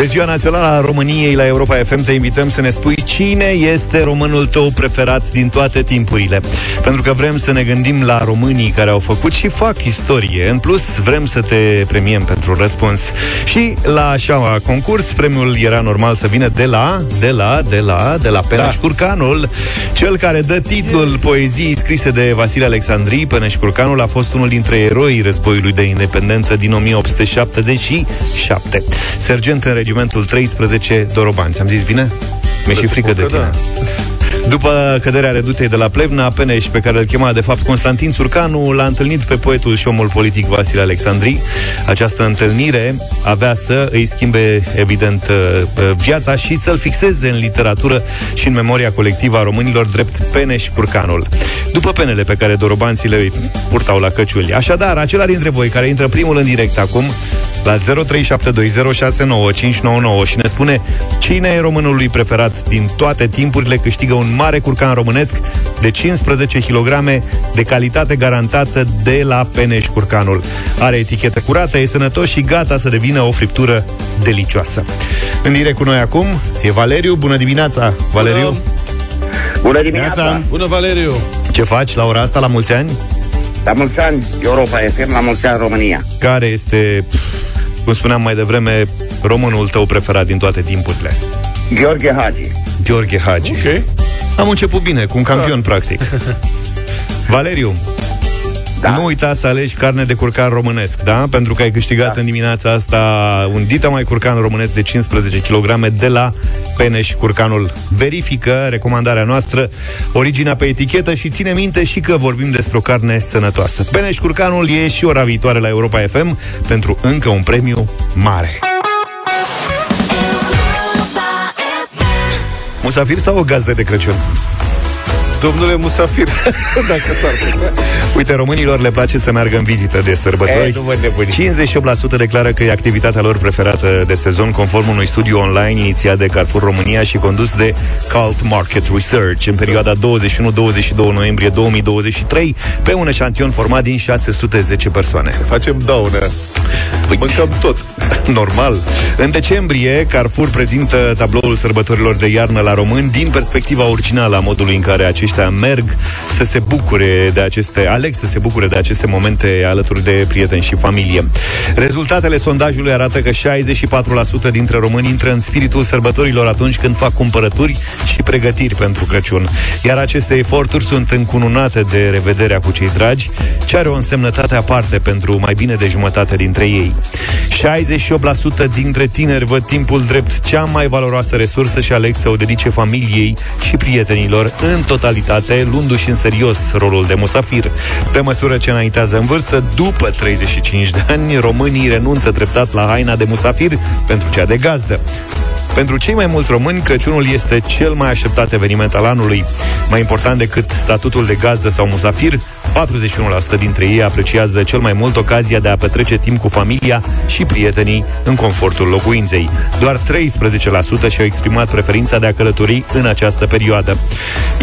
De ziua națională a României la Europa FM te invităm să ne spui cine este românul tău preferat din toate timpurile. Pentru că vrem să ne gândim la românii care au făcut și fac istorie. În plus, vrem să te premiem pentru răspuns. Și la așa concurs, premiul era normal să vină de la, de la, de la, de la Peneș da. Curcanul, cel care dă titlul poeziei scrise de Vasile Alexandrii. Peneș Curcanul a fost unul dintre eroii războiului de independență din 1877. Sergent în regimentul 13 Doroban. Ți-am zis bine? Mi-e și frică de tine. Da. După căderea redutei de la Plevna, Peneș, pe care îl chema de fapt Constantin Țurcanu, l-a întâlnit pe poetul și omul politic Vasile Alexandri. Această întâlnire avea să îi schimbe, evident, uh, viața și să-l fixeze în literatură și în memoria colectivă a românilor drept Peneș Curcanul. După penele pe care dorobanții le purtau la căciuli. Așadar, acela dintre voi care intră primul în direct acum, la 0372069599 și ne spune cine e românul lui preferat din toate timpurile, câștigă un mare curcan românesc de 15 kg de calitate garantată de la Peneș Curcanul. Are etichetă curată, e sănătos și gata să devină o friptură delicioasă. În direct cu noi acum e Valeriu. Bună dimineața, Valeriu! Bună, Bună dimineața! Bună, Valeriu! Ce faci la ora asta, la mulți ani? La mulți ani, Europa FM, la mulți ani România. Care este cum spuneam mai devreme, românul tău preferat din toate timpurile? Gheorghe Hagi. Gheorghe Hagi. Ok. Am început bine, cu un campion, da. practic. Valeriu, da. Nu uita să alegi carne de curcan românesc, da? Pentru că ai câștigat da. în dimineața asta un dita mai curcan românesc de 15 kg de la Peneș Curcanul. Verifică recomandarea noastră, originea pe etichetă și ține minte și că vorbim despre o carne sănătoasă. Peneș Curcanul e și ora viitoare la Europa FM pentru încă un premiu mare. Musafir sau o gazdă de Crăciun? Domnule Musafir, dacă s-ar putea. Uite, românilor le place să meargă în vizită de sărbători. E, 58% declară că e activitatea lor preferată de sezon, conform unui studiu online inițiat de Carrefour România și condus de Cult Market Research în perioada 21-22 noiembrie 2023 pe un eșantion format din 610 persoane. Facem daune. Păi, Mâncăm tot. Normal. În decembrie, Carrefour prezintă tabloul sărbătorilor de iarnă la români din perspectiva originală a modului în care acești aceștia merg să se bucure de aceste, aleg să se bucure de aceste momente alături de prieteni și familie. Rezultatele sondajului arată că 64% dintre români intră în spiritul sărbătorilor atunci când fac cumpărături și pregătiri pentru Crăciun. Iar aceste eforturi sunt încununate de revederea cu cei dragi, ce are o însemnătate aparte pentru mai bine de jumătate dintre ei. 68% dintre tineri văd timpul drept cea mai valoroasă resursă și aleg să o dedice familiei și prietenilor în totalitate realitate, luându-și în serios rolul de musafir. Pe măsură ce înaintează în vârstă, după 35 de ani, românii renunță treptat la haina de musafir pentru cea de gazdă. Pentru cei mai mulți români, Crăciunul este cel mai așteptat eveniment al anului. Mai important decât statutul de gazdă sau musafir, 41% dintre ei apreciază cel mai mult ocazia de a petrece timp cu familia și prietenii în confortul locuinței. Doar 13% și-au exprimat preferința de a călători în această perioadă.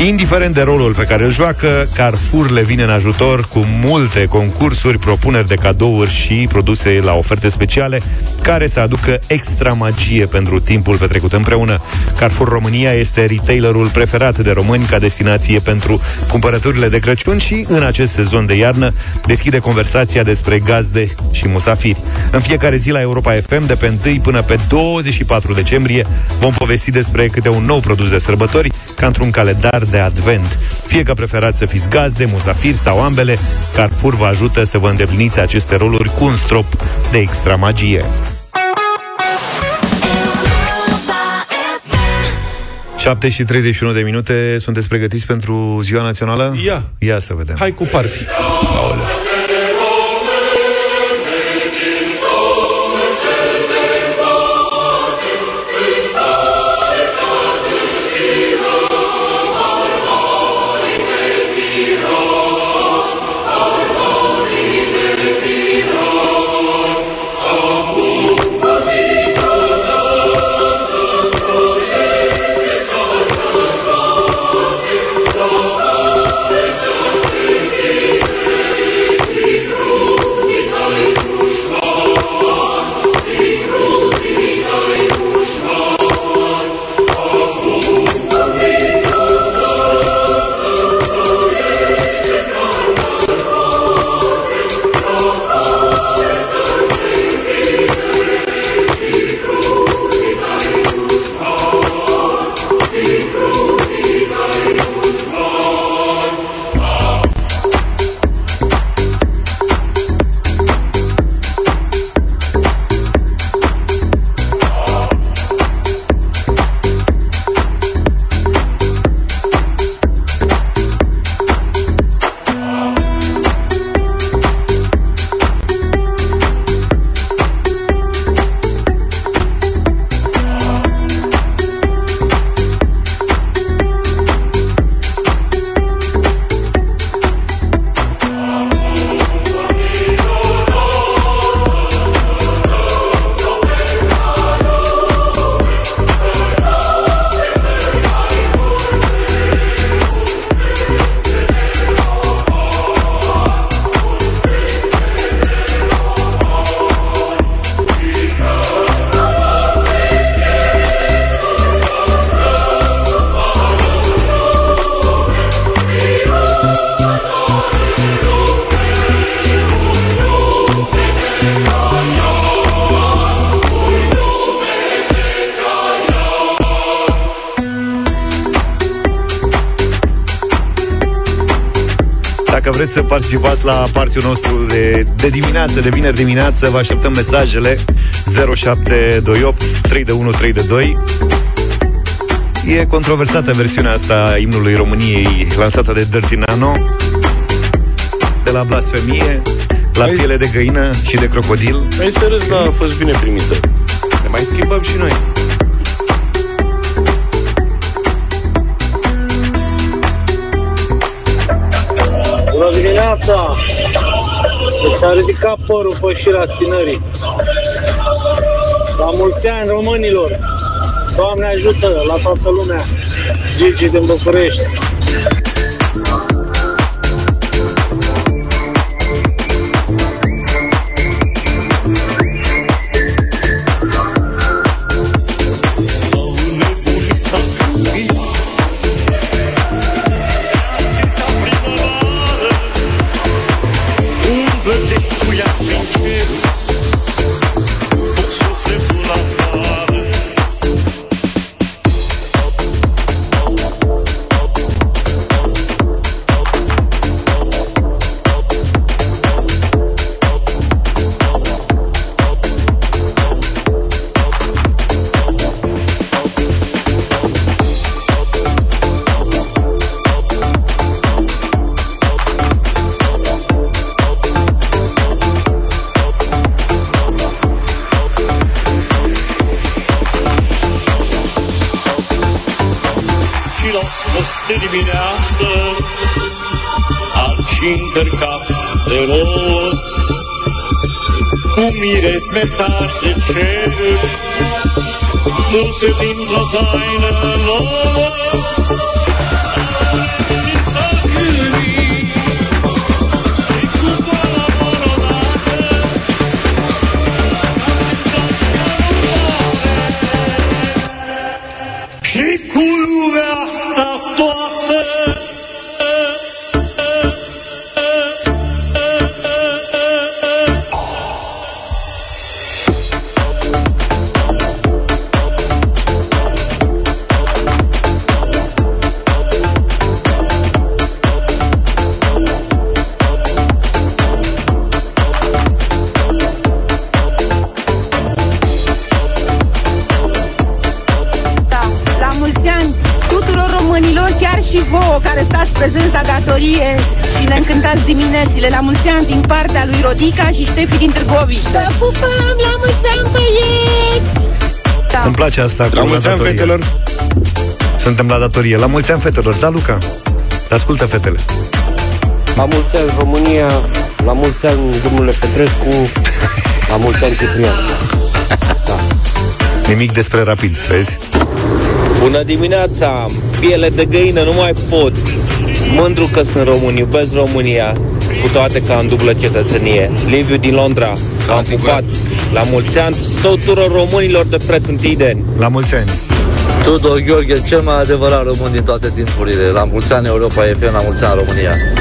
Indiferent de rolul pe care îl joacă, Carrefour le vine în ajutor cu multe concursuri, propuneri de cadouri și produse la oferte speciale care să aducă extra magie pentru timpul petrecut împreună. Carrefour România este retailerul preferat de români ca destinație pentru cumpărăturile de Crăciun și în acest sezon de iarnă deschide conversația despre gazde și musafiri. În fiecare zi la Europa FM, de pe 1 până pe 24 decembrie, vom povesti despre câte un nou produs de sărbători, ca într-un calendar de advent. Fie că preferați să fiți gazde, musafiri sau ambele, Carrefour vă ajută să vă îndepliniți aceste roluri cu un strop de extra magie. 7 și 31 de minute, sunteți pregătiți pentru ziua națională? Ia! Ia să vedem. Hai cu party! Aolea. La parțiul nostru de, de dimineață, de vineri dimineață, vă așteptăm mesajele 0728 321 E controversată versiunea asta a imnului României lansată de Dirty Nano de la blasfemie la Ai... piele de găină și de crocodil. Ai să râzi, da, a fost bine primită. Ne mai schimbăm și noi. Bună dimineața! S-a ridicat părul pe șira spinării. La mulți ani românilor! Doamne ajută la toată lumea! Gigi din București! Desmetar de cer Dulce din taină nouă diminețile la mulți ani din partea lui Rodica și Ștefi din Târgoviște. Vă pupăm, la mulți ani, băieți! Da. Îmi place asta La mulți ani, fetelor! Suntem la datorie. La mulți ani, fetelor. Da, Luca? Ascultă, fetele. La mulți ani, România. La mulți ani, domnule Petrescu. La mulți ani, Ciprian. Da. Nimic despre rapid, vezi? Bună dimineața! Piele de găină, nu mai pot. Mândru că sunt român, iubesc România, cu toate că am dublă cetățenie. Liviu din Londra, s-a am pupat la mulți ani tuturor românilor de pretutindeni. La mulți ani! Tudor Gheorghe, cel mai adevărat român din toate timpurile. La mulți ani Europa e la mulți ani România.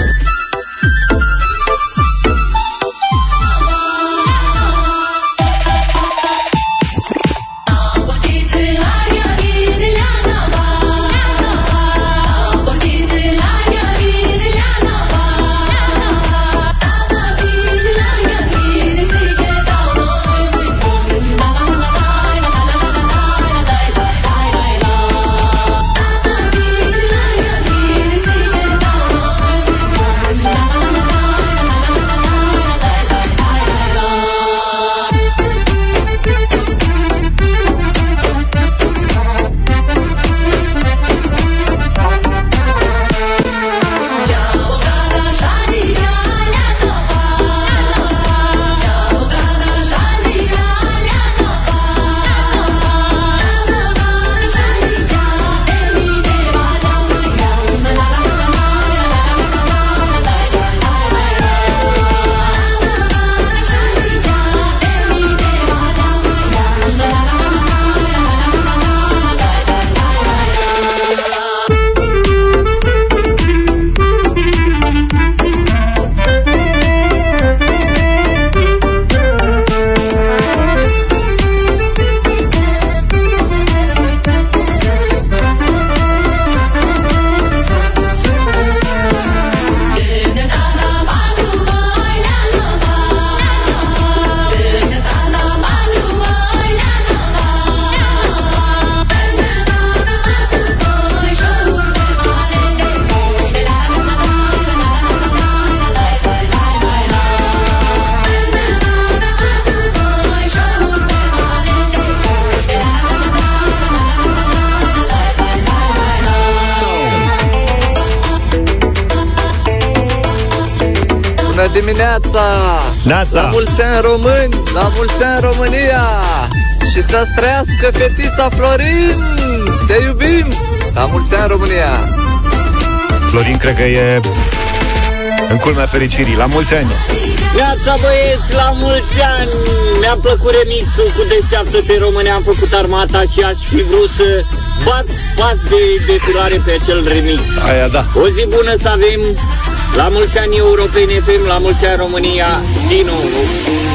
Neața! La mulți ani români! La mulți ani România! Și să trăiască fetița Florin! Te iubim! La mulți ani România! Florin cred că e în culmea fericirii. La mulți ani! Neața băieți, la mulți ani! Mi-a plăcut remixul cu Deșteaptă-te Române, am făcut armata și aș fi vrut să bat pas de defilare pe acel remix. Aia da. O zi bună să avem, la mulți ani Europeni FM, la mulți ani România, Dinu.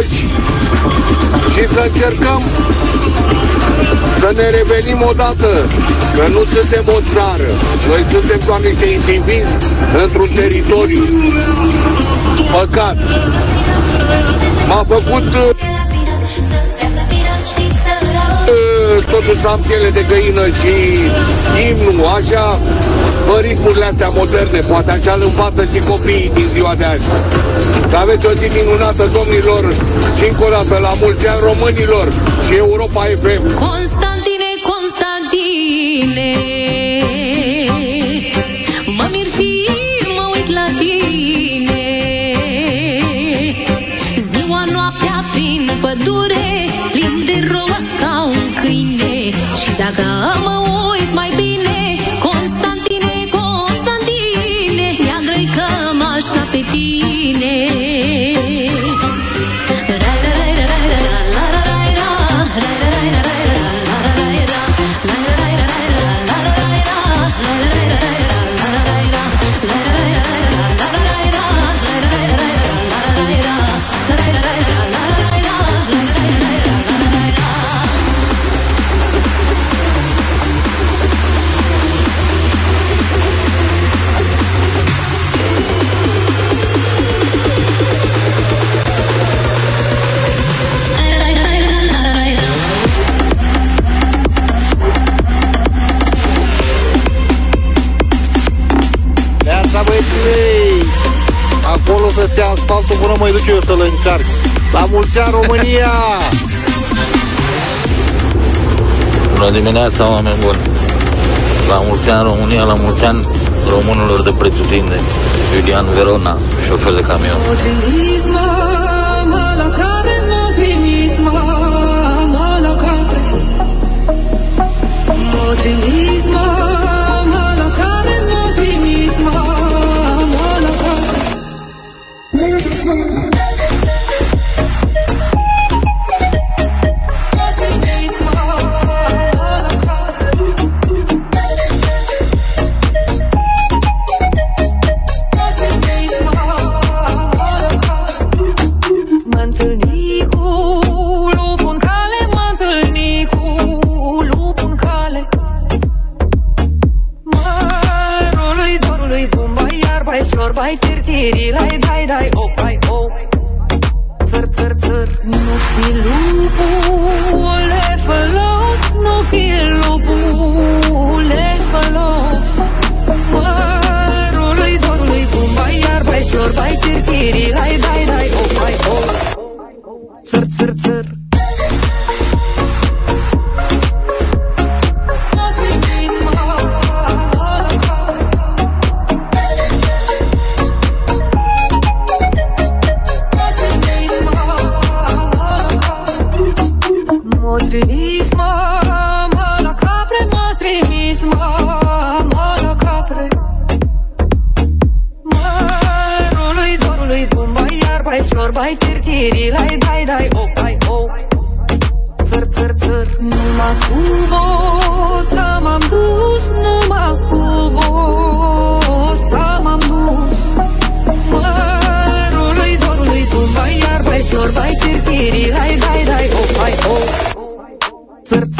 Sănătoși și să încercăm să ne revenim odată, că nu suntem o țară. Noi suntem doar niște indivizi într-un teritoriu. Păcat. M-a făcut uh, uh, totul să am piele de găină și imnul, așa, pe ritmurile astea moderne, poate așa îl învață și copiii din ziua de azi. Să aveți o zi minunată, domnilor, și încă o dată la mulți ani românilor și Europa FM. Constantine, Constantine Și mă duc eu să-l încarc. La mulți ani România! Bună dimineața, oameni buni! La mulți ani România, la mulți ani românilor de pretutindeni. Iulian Verona, șofer de camion. Mă trimis tiri, lai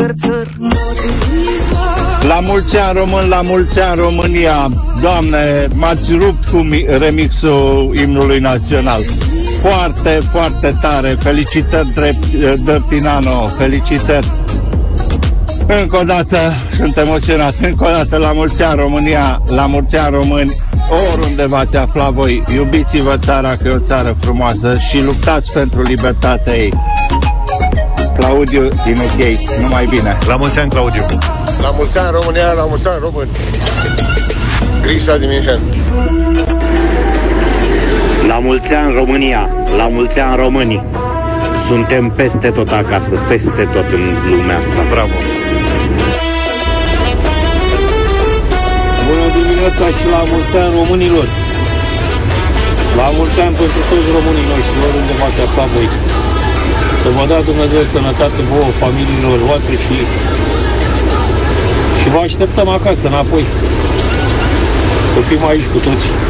Țăr, țăr, țăr, m-a trimis mama La mulți ani român, la mulți ani România. Doamne, m-ați rupt cu mi- remixul imnului național. Foarte, foarte tare. Felicitări drept, Dărtinano Felicitări. Încă o dată sunt emoționat. Încă o dată la mulți ani România La mulți ani români. Oriunde v-ați afla voi Iubiți-vă țara că e o țară frumoasă Și luptați pentru libertatea ei Claudiu din UK, numai bine La mulți ani, Claudiu La mulți ani România, la mulți ani români. Grisha Dimijan. La mulți ani România, la mulți ani românii. Suntem peste tot acasă, peste tot în lumea asta. Bravo! Bună dimineața și la mulți ani românilor! La mulți ani pentru toți românii noștri, oriunde v-ați aflat voi. Să vă dea Dumnezeu sănătate vouă, familiilor voastre și și vă așteptăm acasă înapoi. Să fim aici cu toții.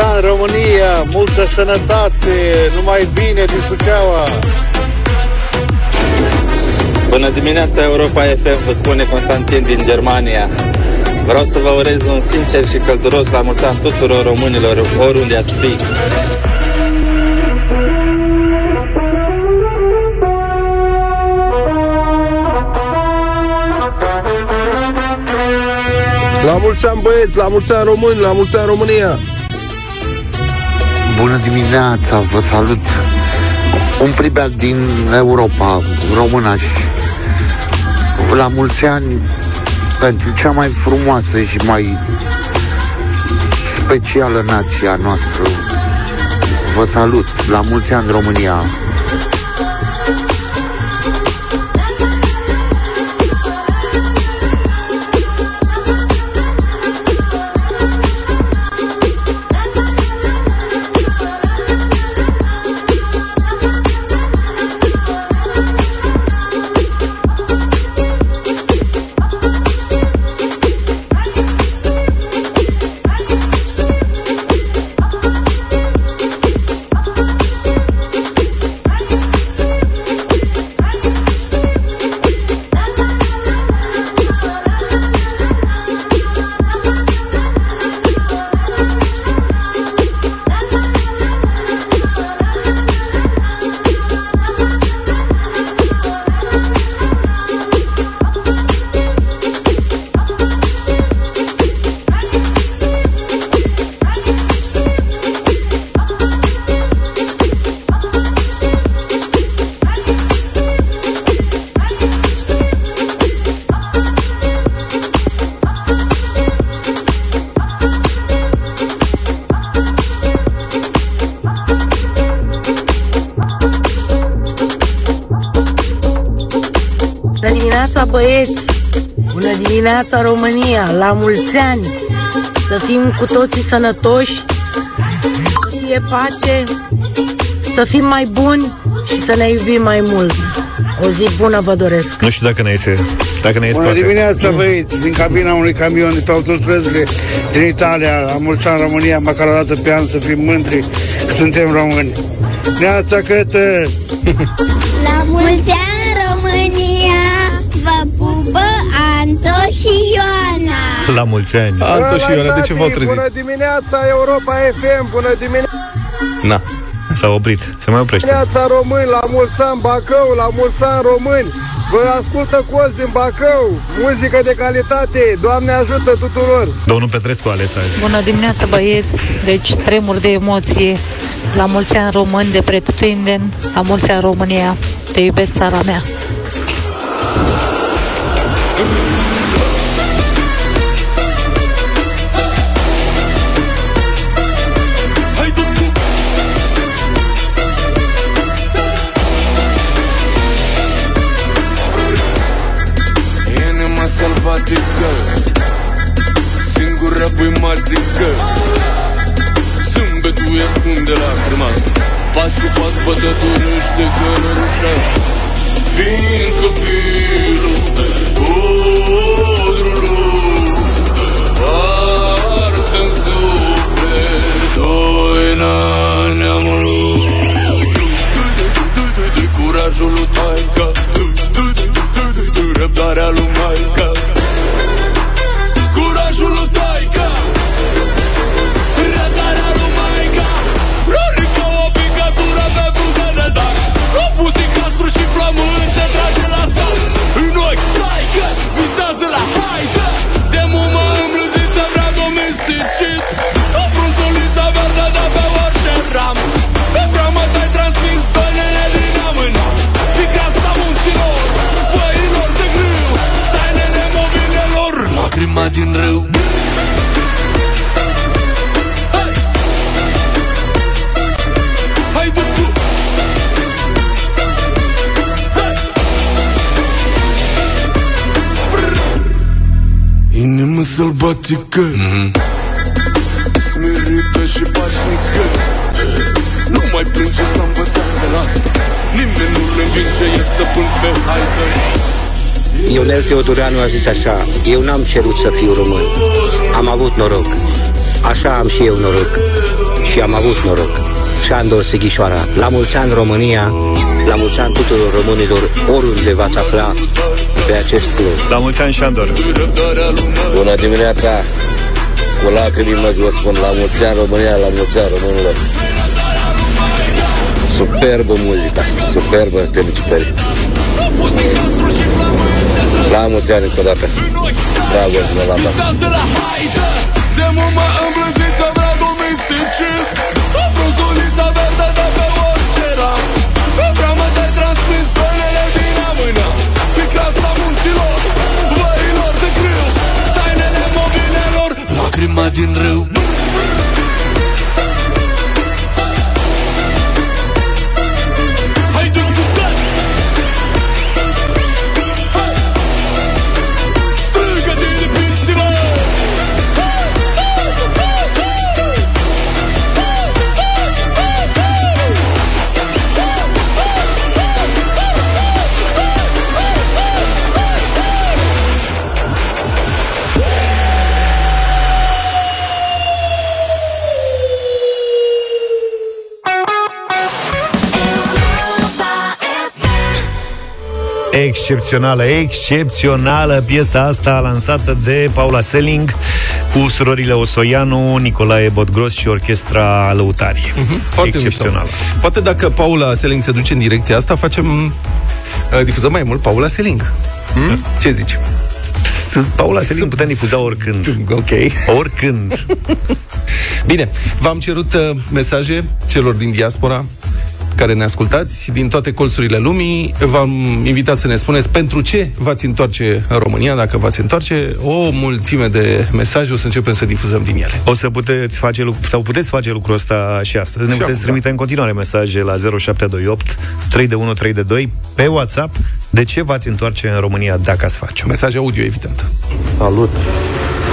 La mulți ani România, multă sănătate, numai bine din Suceava. Bună dimineața Europa FM, vă spune Constantin din Germania. Vreau să vă urez un sincer și călduros la mulți ani tuturor românilor, oriunde ați fi. La mulți ani băieți, la mulți ani români, la mulți ani România. Bună dimineața, vă salut. Un pribeac din Europa, românaș La mulți ani pentru cea mai frumoasă și mai specială nația noastră Vă salut, la mulți ani România dimineața, România! La mulți ani! Să fim cu toții sănătoși, să fie pace, să fim mai buni și să ne iubim mai mult. O zi bună vă doresc! Nu știu dacă ne iese, dacă ne iese Bună toate. dimineața, băieți, din cabina unui camion de pe autostrăzile din Italia, la mulți ani România, măcar o dată pe an să fim mândri că suntem români. Neața cătă! La mulți ani, România, vă pupă Anto și Ioana. La mulți ani. Anto și Ioana, de ce v-au trezit? Bună dimineața, Europa FM, bună dimineața! Na. S-a oprit, se mai oprește. Dimineața români, la mulți ani Bacău, la mulți ani români! Vă ascultă Coz din Bacău, muzică de calitate, Doamne ajută tuturor! Domnul Petrescu a ales azi. Bună dimineața, băieți! Deci tremur de emoție. La mulți ani români de pretutindeni, la mulți ani România. Te iubesc, țara mea. Băimatică Zâmbetul îi ascunde lacrima Pas cu pas bătăturește călărușa. Vin copilul Codrului Artă-n suflet Doina neamului De curajul lui taica Răbdarea lui maica lacrima din râu Hai! Hai, du-tu! Inimă sălbatică mm-hmm. Smerită și pașnică Nu mai plânge să învăța să Nimeni nu-l învinge, e stăpân pe haidă Ionel Teodoreanu a zis așa, eu n-am cerut să fiu român, am avut noroc. Așa am și eu noroc și am avut noroc. Șandor Sighișoara, la mulți ani România, la mulți ani tuturor românilor, oriunde v-ați afla pe acest glob. La mulți ani, Șandor. Bună dimineața! Cu lacrimi vă spun la mulți ani România, la mulți ani românilor. Superbă muzica, superbă felicitări. La mulți ani încă o dată. Bravo, Zmelanda. Visează la haidă De mumă îmblânzită vrea domesticit. O frunzuliță verde de pe orice ram. Pe framă te-ai transmis stănele din amână. Pe crasta munților, văilor de grâu. Tainele mobilelor, lacrima din râu Excepțională, excepțională piesa asta lansată de Paula Selling cu surorile Osoianu, Nicolae Botgros și orchestra Lăutarie. Mhm, Foarte Excepțională. mișto. Poate dacă Paula Seling se duce în direcția asta, facem uh, difuzăm mai mult Paula Seling. Hmm? Ce zici? Paula Selin putem difuza oricând. Ok. Oricând. Bine, v-am cerut uh, mesaje celor din diaspora care ne ascultați din toate colțurile lumii. V-am invitat să ne spuneți pentru ce v-ați întoarce în România, dacă v-ați întoarce, o mulțime de mesaje, o să începem să difuzăm din ele. O să puteți face lucru, sau puteți face lucrul ăsta și astăzi. Ne Și puteți acum, trimite în continuare mesaje la 0728 3 de 1 3 de 2 pe WhatsApp De ce v-ați întoarce în România dacă ați face Mesaj audio, evident. Salut!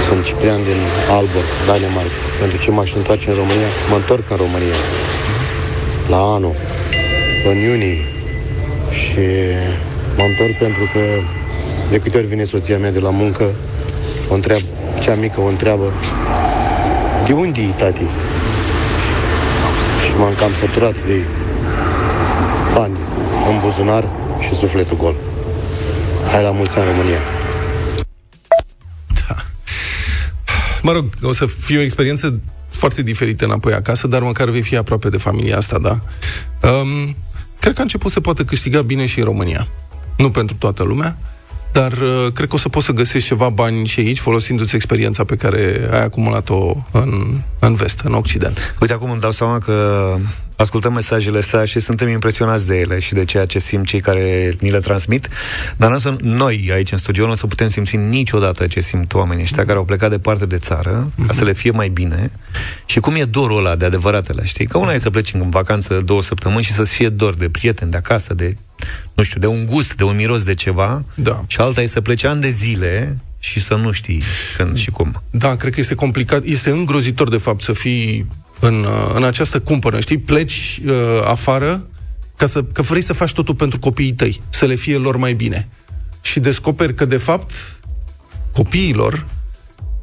Sunt Ciprian din Albor, Danemark. Pentru ce m-aș întoarce în România? Mă întorc în România. La anul, în iunie. Și mă întorc pentru că de câte ori vine soția mea de la muncă, o întreabă, cea mică o întreabă, de unde e tati? Și m-am cam săturat de bani în buzunar și sufletul gol. Hai la mulți ani, România! Mă rog, o să fie o experiență foarte diferită înapoi acasă, dar măcar vei fi aproape de familia asta, da? Um, cred că a început să poată câștiga bine și în România. Nu pentru toată lumea, dar uh, cred că o să poți să găsești ceva bani și aici, folosindu-ți experiența pe care ai acumulat-o în, în vest, în Occident. Uite, acum îmi dau seama că ascultăm mesajele astea și suntem impresionați de ele și de ceea ce simt cei care ni le transmit, dar însă noi aici în studio nu o să putem simți niciodată ce simt oamenii ăștia care au plecat departe de țară ca să le fie mai bine și cum e dorul ăla de adevăratele, știi? Că una e să pleci în vacanță două săptămâni și să-ți fie dor de prieteni, de acasă, de, nu știu, de un gust, de un miros de ceva da. și alta e să pleci ani de zile și să nu știi când și cum. Da, cred că este complicat, este îngrozitor de fapt să fii în, uh, în această cumpără, știi? Pleci uh, afară ca să, că vrei să faci totul pentru copiii tăi, să le fie lor mai bine. Și descoperi că, de fapt, copiilor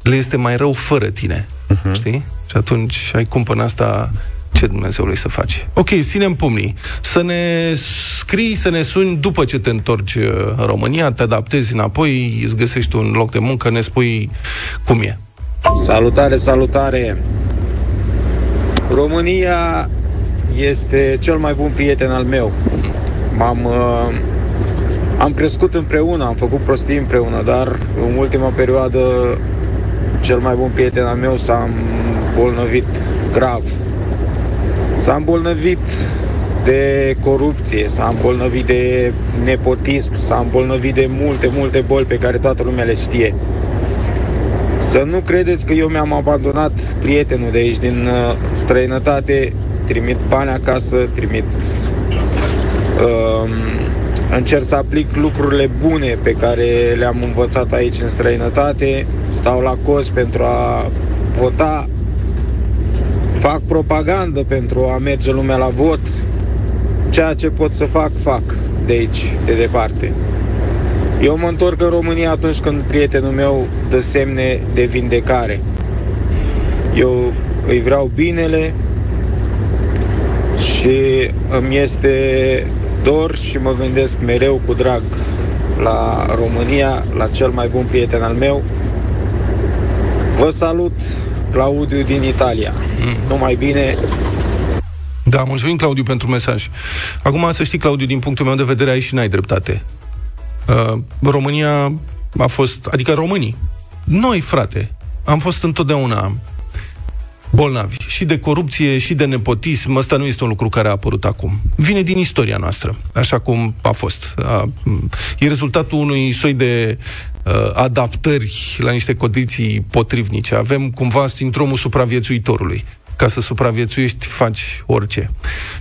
le este mai rău fără tine. Uh-huh. Știi? Și atunci ai cumpăna asta ce Dumnezeului să faci. Ok, ținem pumnii. Să ne scrii, să ne suni după ce te întorci uh, în România, te adaptezi înapoi, îți găsești un loc de muncă, ne spui cum e. Salutare, salutare! România este cel mai bun prieten al meu. M-am, uh, am crescut împreună, am făcut prostii împreună, dar în ultima perioadă cel mai bun prieten al meu s-a îmbolnăvit grav. S-a îmbolnăvit de corupție, s-a îmbolnăvit de nepotism, s-a îmbolnăvit de multe, multe boli pe care toată lumea le știe. Să nu credeți că eu mi-am abandonat prietenul de aici din uh, străinătate, trimit bani acasă, trimit... Uh, încerc să aplic lucrurile bune pe care le-am învățat aici în străinătate, stau la cost pentru a vota, fac propagandă pentru a merge lumea la vot, ceea ce pot să fac, fac de aici, de departe. Eu mă întorc în România atunci când prietenul meu dă semne de vindecare. Eu îi vreau binele și îmi este dor și mă gândesc mereu cu drag la România, la cel mai bun prieten al meu. Vă salut, Claudiu din Italia. Numai bine, Da, mulțumim, Claudiu, pentru mesaj. Acum, să știi, Claudiu, din punctul meu de vedere, aici și n-ai dreptate. Uh, România a fost, adică românii, noi, frate, am fost întotdeauna bolnavi și de corupție și de nepotism. Ăsta nu este un lucru care a apărut acum. Vine din istoria noastră, așa cum a fost. A, e rezultatul unui soi de uh, adaptări la niște condiții potrivnice. Avem cumva sindromul supraviețuitorului ca să supraviețuiești, faci orice.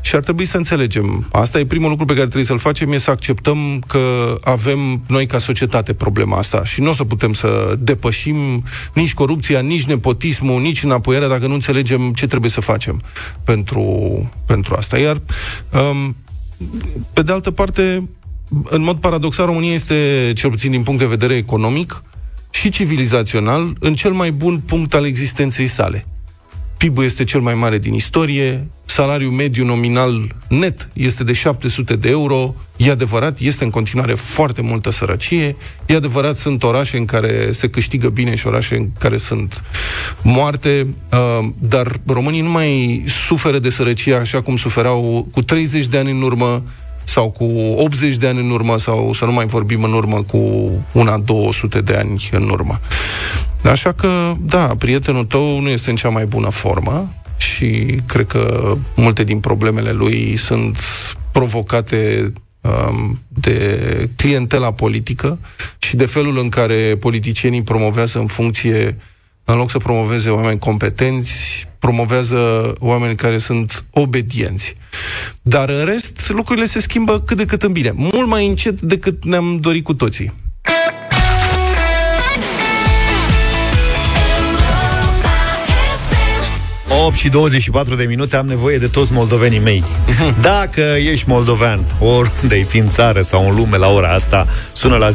Și ar trebui să înțelegem. Asta e primul lucru pe care trebuie să-l facem, e să acceptăm că avem noi ca societate problema asta și nu o să putem să depășim nici corupția, nici nepotismul, nici înapoierea dacă nu înțelegem ce trebuie să facem pentru, pentru asta. Iar um, pe de altă parte, în mod paradoxal, România este, cel puțin din punct de vedere economic și civilizațional, în cel mai bun punct al existenței sale. PIB-ul este cel mai mare din istorie, salariul mediu nominal net este de 700 de euro, e adevărat, este în continuare foarte multă sărăcie, e adevărat, sunt orașe în care se câștigă bine și orașe în care sunt moarte, uh, dar românii nu mai suferă de sărăcie așa cum suferau cu 30 de ani în urmă, sau cu 80 de ani în urmă, sau să nu mai vorbim în urmă cu una 200 de ani în urmă. Așa că, da, prietenul tău nu este în cea mai bună formă și cred că multe din problemele lui sunt provocate um, de clientela politică și de felul în care politicienii promovează în funcție, în loc să promoveze oameni competenți, promovează oameni care sunt obedienți. Dar în rest, lucrurile se schimbă cât de cât în bine. Mult mai încet decât ne-am dorit cu toții. 8 și 24 de minute am nevoie de toți moldovenii mei. Dacă ești moldovean, oriunde ai fi în țară sau în lume la ora asta, sună la 0372069599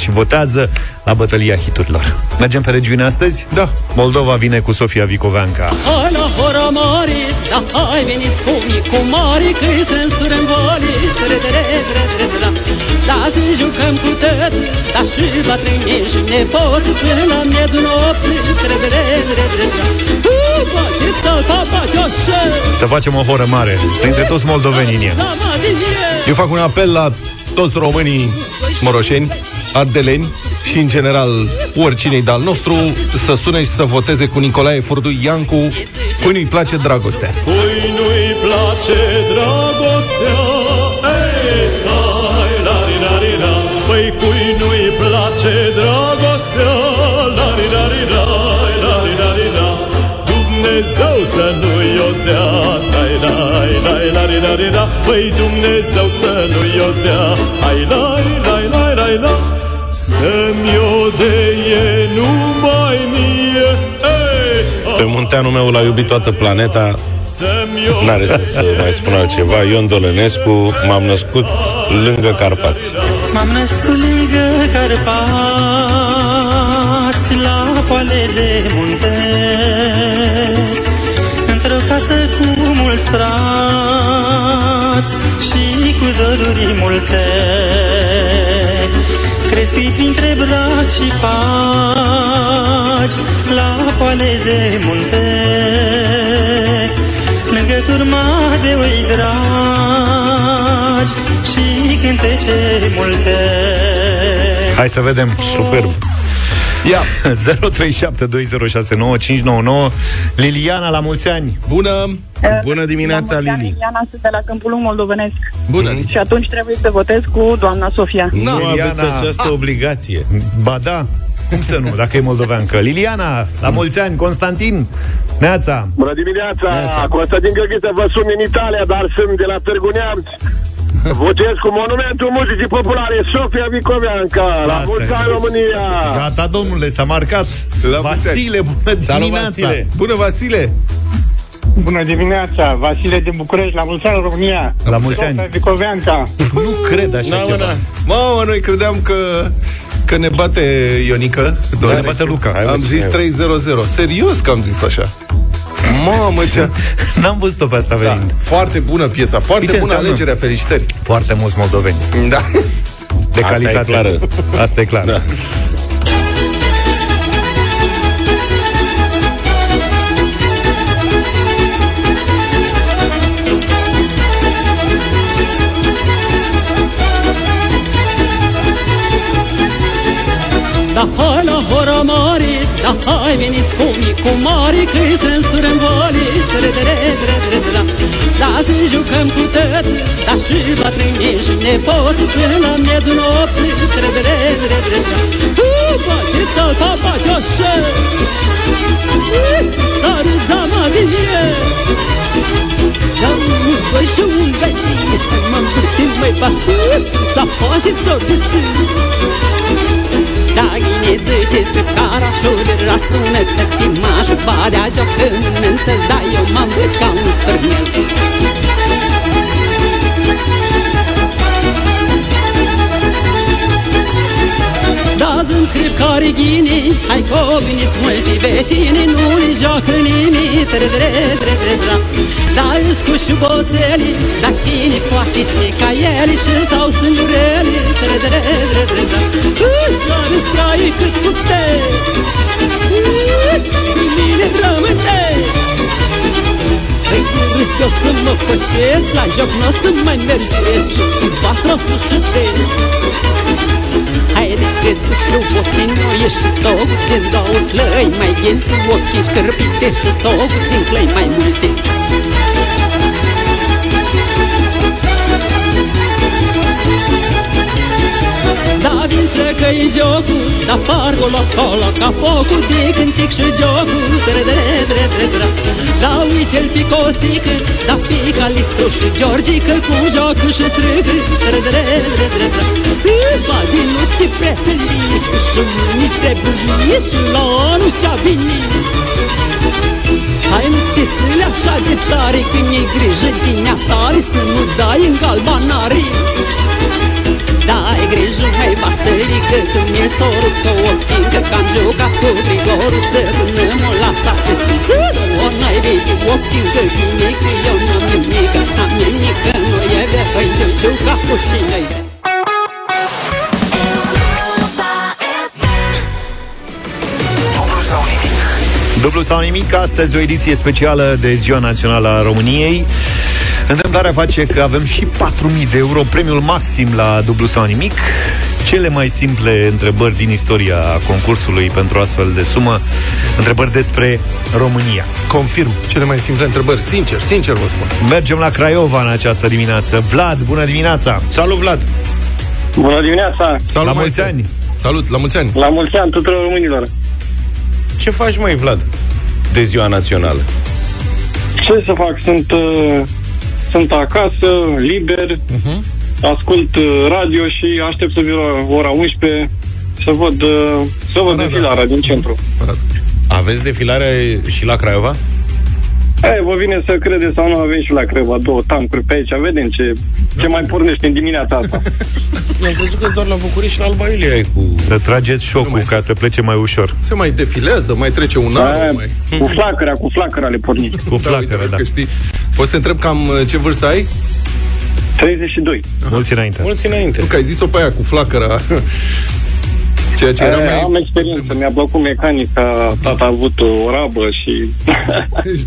și votează la bătălia hiturilor. Mergem pe regiune astăzi? Da. Moldova vine cu Sofia Vicoveanca. Hai la hora mare, da hai veniți cu mii cu mare, că îi strânsuri în vale, tre tre tre tre tre Da să jucăm cu tăți, da și va trimi și nepoți, până la miezul nopții, tre tre tre tre tre Uh, bate tata, bate așa, Să facem o horă mare, să intre toți moldovenii în ea. zama din el. Eu fac un apel la toți românii moroșeni, ardeleni și, în general, oricine de al nostru, să sune și să voteze cu Nicolae Furdu Iancu, cui nu-i place dragostea. Cui nu-i place dragostea Lai, lai, lai, lari, lari, la Păi Dumnezeu să nu-i o dea. Hai, lai, lai, lai, lai, la Să-mi o deie numai mie. Ei, Pe munteanul meu l-a iubit toată planeta. N-are să, să mai spun altceva. Ion Dolănescu M-am născut lângă Carpați. M-am născut lângă Carpați La poale de munte. Într-o casă cu mulți frați Și cu doruri multe Crescui printre brazi și faci La poale de munte Lângă turma de oi dragi Și cântece multe Hai să vedem. Superb. Ia 0372069599 Liliana la mulți ani. Bună! Bună dimineața, Lili! Liliana sunt de la Câmpul Lung Moldovenesc. Bună! Lili. Și atunci trebuie să votez cu doamna Sofia. Nu Liliana. aveți această obligație Ba da, cum să nu, dacă e moldoveancă. Liliana, la mulți ani, Constantin, Neața. Bună dimineața! Neața. Constantin Găghiță, vă sun în Italia, dar sunt de la Târgu Neamț. Votez cu Monumentul Muzicii Populare Sofia Vicoveanca La Asta mulți e. ani România Gata, domnule, s-a marcat. La mulți ani. Vasile, bună Salut, dimineața. Vasile! Bună, Vasile! Bună dimineața, Vasile din București, la mulți ani România. La mulți ani. Sofia Vicoveanca. Nu cred așa Na, mă, ceva. na. Mamă, noi credeam că că ne bate Ionica Da, ne bate Luca. Hai, Am mă, zis cine 3-0-0 Serios că am zis așa Mamă, ce... N-am văzut-o pe asta Da, venind. foarte bună piesa, foarte Știi ce bună înseamnă? alegerea, felicitări Foarte mulți moldoveni. Da De Asta e calitate. clară. Asta e clar. Da. Da hai la hora mare, da hai veniți cu mii cu mare, că-i strânsuri în vale, tre tre tre tre tre Da să jucăm cu tăți, da și la trimi și nepoți, până la miezul nopții, tre tre tre tre tre Uh, bate tata, bate așa, Uh, să sară zama din el Da, nu voi și un găini, m-am gândit mai pasat, să faci ți-o da, ghineță și scripcara șuri Răsună pe timaș Badea joacă mânânță Da, eu m-am vrut ca un spărnel Da, să-mi scrip care ghini Hai că au venit multi veșini Nu li joacă nimic Tre, îs cu șuboțeli Da, cine poate și ca ele Și stau sângurele? Tre, tre, tre, tre, tre Îs doar îți trai cât puteți Cu mine rămâneți Păi râs eu să mă fășeți La joc n-o să mai mergeți Și patru o să șuteți Haide, cred că și ochii nu ești stau din două clăi Mai bine cu ochii șcârpite și stau din clăi mai multe Da, vin să că dai în jocul Da pargul acolo ca focul De cântic și jocul Dre, dre, dre, dre, dre. Da uite-l pe Costic Da pe Calistru și Georgică Cum joacă și strâgă Dre, dre, dre, dre, dre. Ba din nu te presăli Și nu trebuie Și la anul și-a venit Hai nu te strâli așa de tare Când e grijă din ea tare Să nu dai în galbanare. Dai grijă, hai vasălică Că mi-e sorul că o tincă Că am jucat cu Grigoruță Până mă lasa ce scuță O n-ai vede o tincă Chinică, eu n-am nimic Asta mi-e nică Nu e de Păi eu jucat cu șină Dublu sau nimic, astăzi o ediție specială de Ziua Națională a României. Întâmplarea face că avem și 4.000 de euro, premiul maxim la dublu sau nimic. Cele mai simple întrebări din istoria concursului pentru astfel de sumă, întrebări despre România. Confirm, cele mai simple întrebări, sincer, sincer vă spun. Mergem la Craiova în această dimineață. Vlad, bună dimineața! Salut, Vlad! Bună dimineața! Salut, La mai mulți ani! Salut, la mulți ani! La mulți ani tuturor românilor! Ce faci, mai Vlad, de ziua națională? Ce să fac? Sunt, uh, sunt acasă, liber, Mhm. ascult uh, radio și aștept să vină ora 11 să văd, uh, să văd Da, da. defilarea din centru. Aveți defilare și la Craiova? E, vă vine să crede sau nu avem și la Creva două tancuri pe aici, vedem ce, ce mai pornește în dimineața asta. Eu am crezut că doar la București și la Alba Iulia ai cu... Să trageți șocul ca să plece mai ușor. Se mai defilează, mai trece un an, Aia, mai... cu flacăra, cu flacăra le pornim. Cu Da, uite, flacără, vezi da. că știi. Poți să te întreb cam uh, ce vârstă ai? 32. Mulți înainte. Mulți înainte. Nu, că ai zis-o pe aia cu flacăra. Ceea ce era E, mai... Am experiență, mi-a plăcut mecanica, tata a avut o rabă și...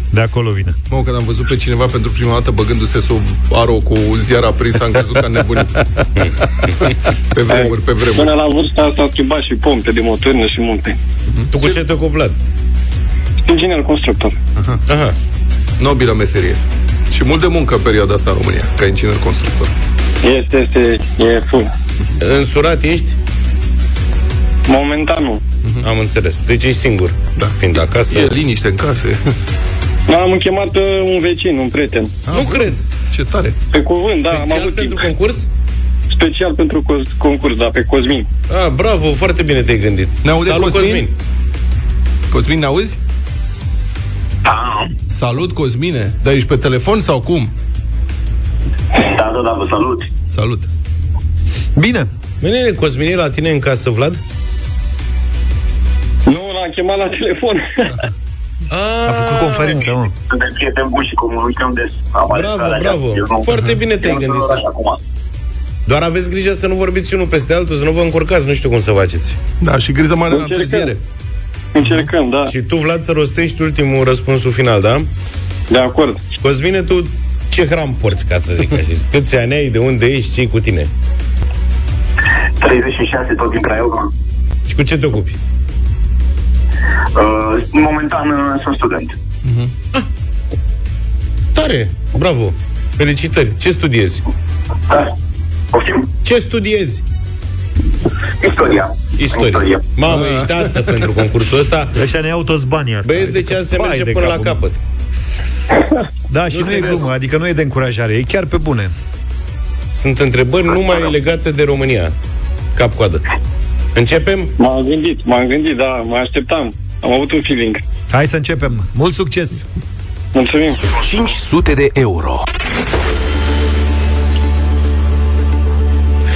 De acolo vine. Mă, când am văzut pe cineva pentru prima dată băgându-se sub aro cu ziar aprins, am crezut că nebunit. pe vremuri, pe vremuri. Până la vârsta asta a schimbat și pompe de motorină și multe. Tu cu ce te ocupi, Vlad? Inginer constructor. Aha. Nobilă meserie. Și mult de muncă în perioada asta în România, ca inginer constructor. Este, este, e full. Însurat ești? Momentan nu. Am înțeles. Deci ești singur. Da. Fiind acasă. E liniște în case. Am chemat uh, un vecin, un prieten. Nu cred. Ce tare. Pe cuvânt, da, am Special avut pentru timp. concurs? Special pentru co- concurs, da, pe Cosmin. Ah, bravo, foarte bine te-ai gândit. Ne aude Salut, Cosmin? Cosmin. Cosmin, ne auzi? Da, Salut, Cosmine. Dar ești pe telefon sau cum? da, da, da, vă salut. Salut. Bine. Bine, Cosmin e la tine în casă, Vlad? Nu, l-am chemat la telefon. A făcut conferință, mă. Suntem prieteni buni și comunicăm des. Am ales Bravo, calea bravo. aceasta. Eu nu- Foarte bine te-ai eu nu gândit sunt să- așa acum. Doar aveți grijă să nu vorbiți unul peste altul, să nu vă încurcați, nu știu cum să faceți. Da, și griză mare la Încercăm. întârziere. Încercăm, da. Și tu, Vlad, să rostești ultimul răspunsul final, da? De acord. Cosmine, tu ce hram porți, ca să zic așa? Câți ani ai, de unde ești, ce cu tine? 36 tot din Craiova. Și cu ce te ocupi? Uh, momentan uh, sunt student. Tare, bravo, felicitări. Ce studiezi? Da. Poftim? Ce studiezi? Istoria. Istorie. Istorie. Mamă, ești ață pentru concursul ăsta. Ăștia ne iau toți banii asta. Băieți, de ce se Vai merge de până la capul meu. capăt? Da, și Nu, nu, e serios. glumă, adică nu e de încurajare, e chiar pe bune. Sunt întrebări numai legate de România. Cap-coadă. Începem? M-am gândit, m-am gândit, da, mă așteptam. Am avut un feeling. Hai să începem. Mult succes! Mulțumim. 500 de euro.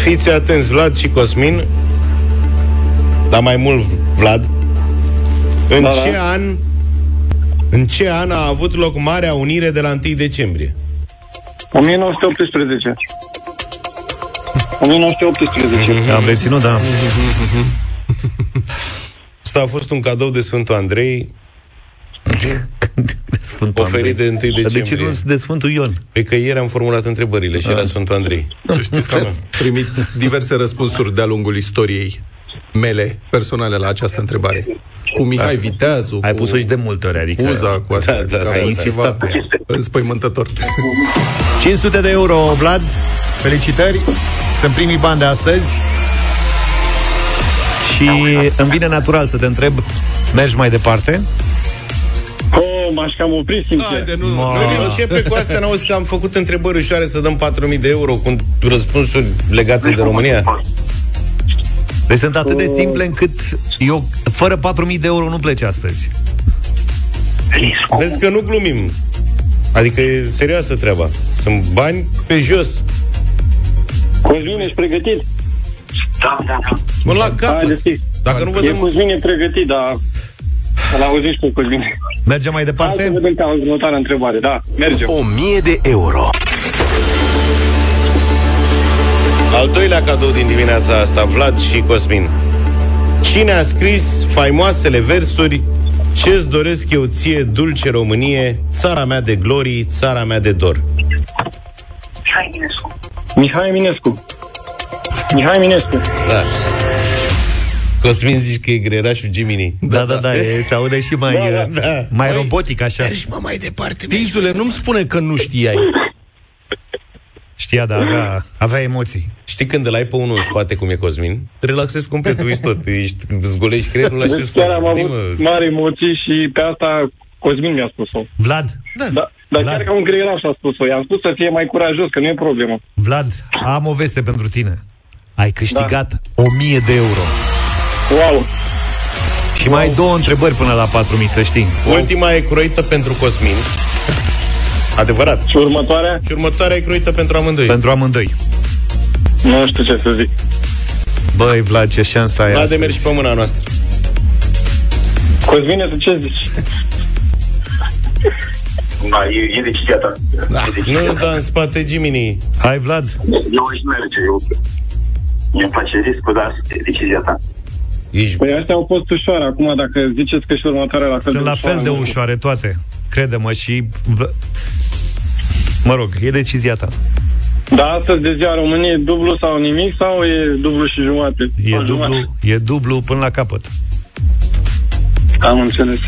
Fiți atenți, Vlad și Cosmin, dar mai mult Vlad. În Da, ce da. an în ce an a avut loc Marea Unire de la 1 decembrie? 1918. 1918. Am reținut, da. Asta a fost un cadou de Sfântul Andrei Sfântul oferit de 1 Dar de ce decembrie. nu de Sfântul Ion? Pe că ieri am formulat întrebările și era Sfântul Andrei. Să știți că am primit diverse răspunsuri de-a lungul istoriei mele personale la această întrebare. Cu Mihai Viteazu, Ai cu pus-o și de multe ori, adică... Uza, cu asta. Da, da, adică a da, fost insistat ceva pe ea. Înspăimântător. 500 de euro, Vlad. Felicitări. Sunt primii bani de astăzi. Și îmi vine natural să te întreb, mergi mai departe? Oh, m-aș cam opri, sincer. Haide, nu, să începe cu astea, n-auzi că am făcut întrebări ușoare să dăm 4.000 de euro cu răspunsuri legate de România? Deci sunt atât de simple încât eu, fără 4.000 de euro, nu pleci astăzi. Vezi că nu glumim. Adică e serioasă treaba. Sunt bani pe jos. Cosmin, ești pregătit? Da, da, da. Mă, la capăt. Dacă nu vă E dăm... Cosmin e pregătit, dar... Îl auzit și pe Cosmin. Mergem mai Hai departe? să vedem ca următoarea întrebare. Da, mergem. 1000 de euro. Al doilea cadou din dimineața asta, Vlad și Cosmin. Cine a scris faimoasele versuri Ce-ți doresc eu ție, dulce Românie, țara mea de glorii, țara mea de dor? Mihai Minescu. Mihai Minescu. Mihai Minescu. Da. Cosmin zici că e grerașul Gemini. Da, da, da, e, se aude și mai, Da, da, da. mai robotic așa. mă mai departe. Tizule, nu-mi spune că nu știai. Știa, dar avea, avea emoții. Știi când îl ai pe unul în spate cum e Cosmin? Te relaxezi complet, uiți tot. Ești, zgolești creierul la ce Deci chiar am spune. avut Zi-mă. mari emoții și pe asta Cosmin mi-a spus-o. Vlad, Da, dar chiar ca un greieraș a spus-o. I-am spus să fie mai curajos, că nu e problemă. Vlad, am o veste pentru tine. Ai câștigat da. 1000 de euro. Wow! Și mai ai două întrebări până la 4000, să știi. Ultima e croită pentru Cosmin. Adevărat. Și următoarea? Și următoarea e croită pentru amândoi. Pentru amândoi. Nu știu ce să zic. Băi, Vlad, ce șansă ai Vlad, de astăzi. mergi pe mâna noastră. Cosmine, tu ce zici? Da, e, e decizia ta. Da. E decizia Nu, ta. da, în spate Jiminy. Hai, Vlad. Eu aș merge, eu... Mi-mi place riscul, dar e decizia ta. Ești... Păi astea au fost ușoare. Acum, dacă ziceți că și următoarea la fel Sunt de la fel de nu- ușoare toate. Crede-mă și... v- Mă rog, e decizia ta. Da, astăzi de ziua României e dublu sau nimic sau e dublu și jumate? E Sau jumate? dublu, e dublu până la capăt. Am înțeles.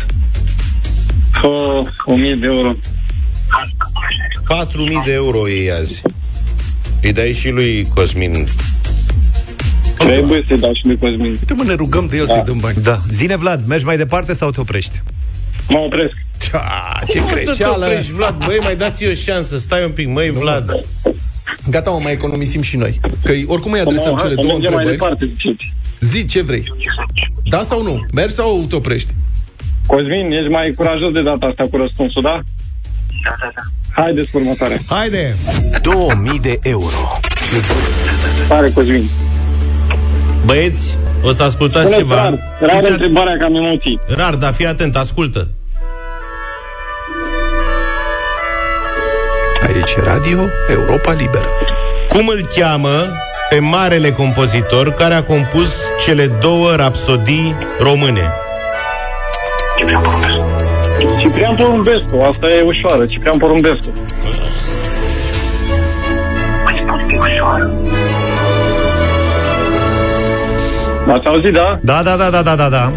Oh, 1000 de euro. 4.000 de euro e azi. Îi dai și lui Cosmin. Trebuie să-i dau și lui Cosmin. Uite mă, ne rugăm de el Da. să-i dăm bani. Da. Zine, Vlad, mergi mai departe sau te oprești? Mă opresc. Cia, ce Cum să te greșeală! oprești, Vlad? Băi, mai dați-i o șansă. Stai un pic, măi, Vlad. Gata, mă, mai economisim și noi. Că oricum îi adresăm Hai cele să două mergem mai întrebări. departe, ziceți. Zi ce vrei. Da sau nu? Mergi sau te oprești? Cosmin, ești mai curajos de data asta cu răspunsul, da? Da, da, da. Haideți cu următoarea. Haide! 2000 de euro. Pare, Cosmin. Băieți, o să ascultați Spune ceva. rar, rar Fiți at- întrebarea că am emoții. Rar, dar fii atent, ascultă. Aici Radio Europa Liberă. Cum îl cheamă pe marele compozitor care a compus cele două rapsodii române? Ciprian Porumbescu, asta e ușoară, Ciprian Porumbescu. Ați auzit, da? Da, da, da, da, da, da, da.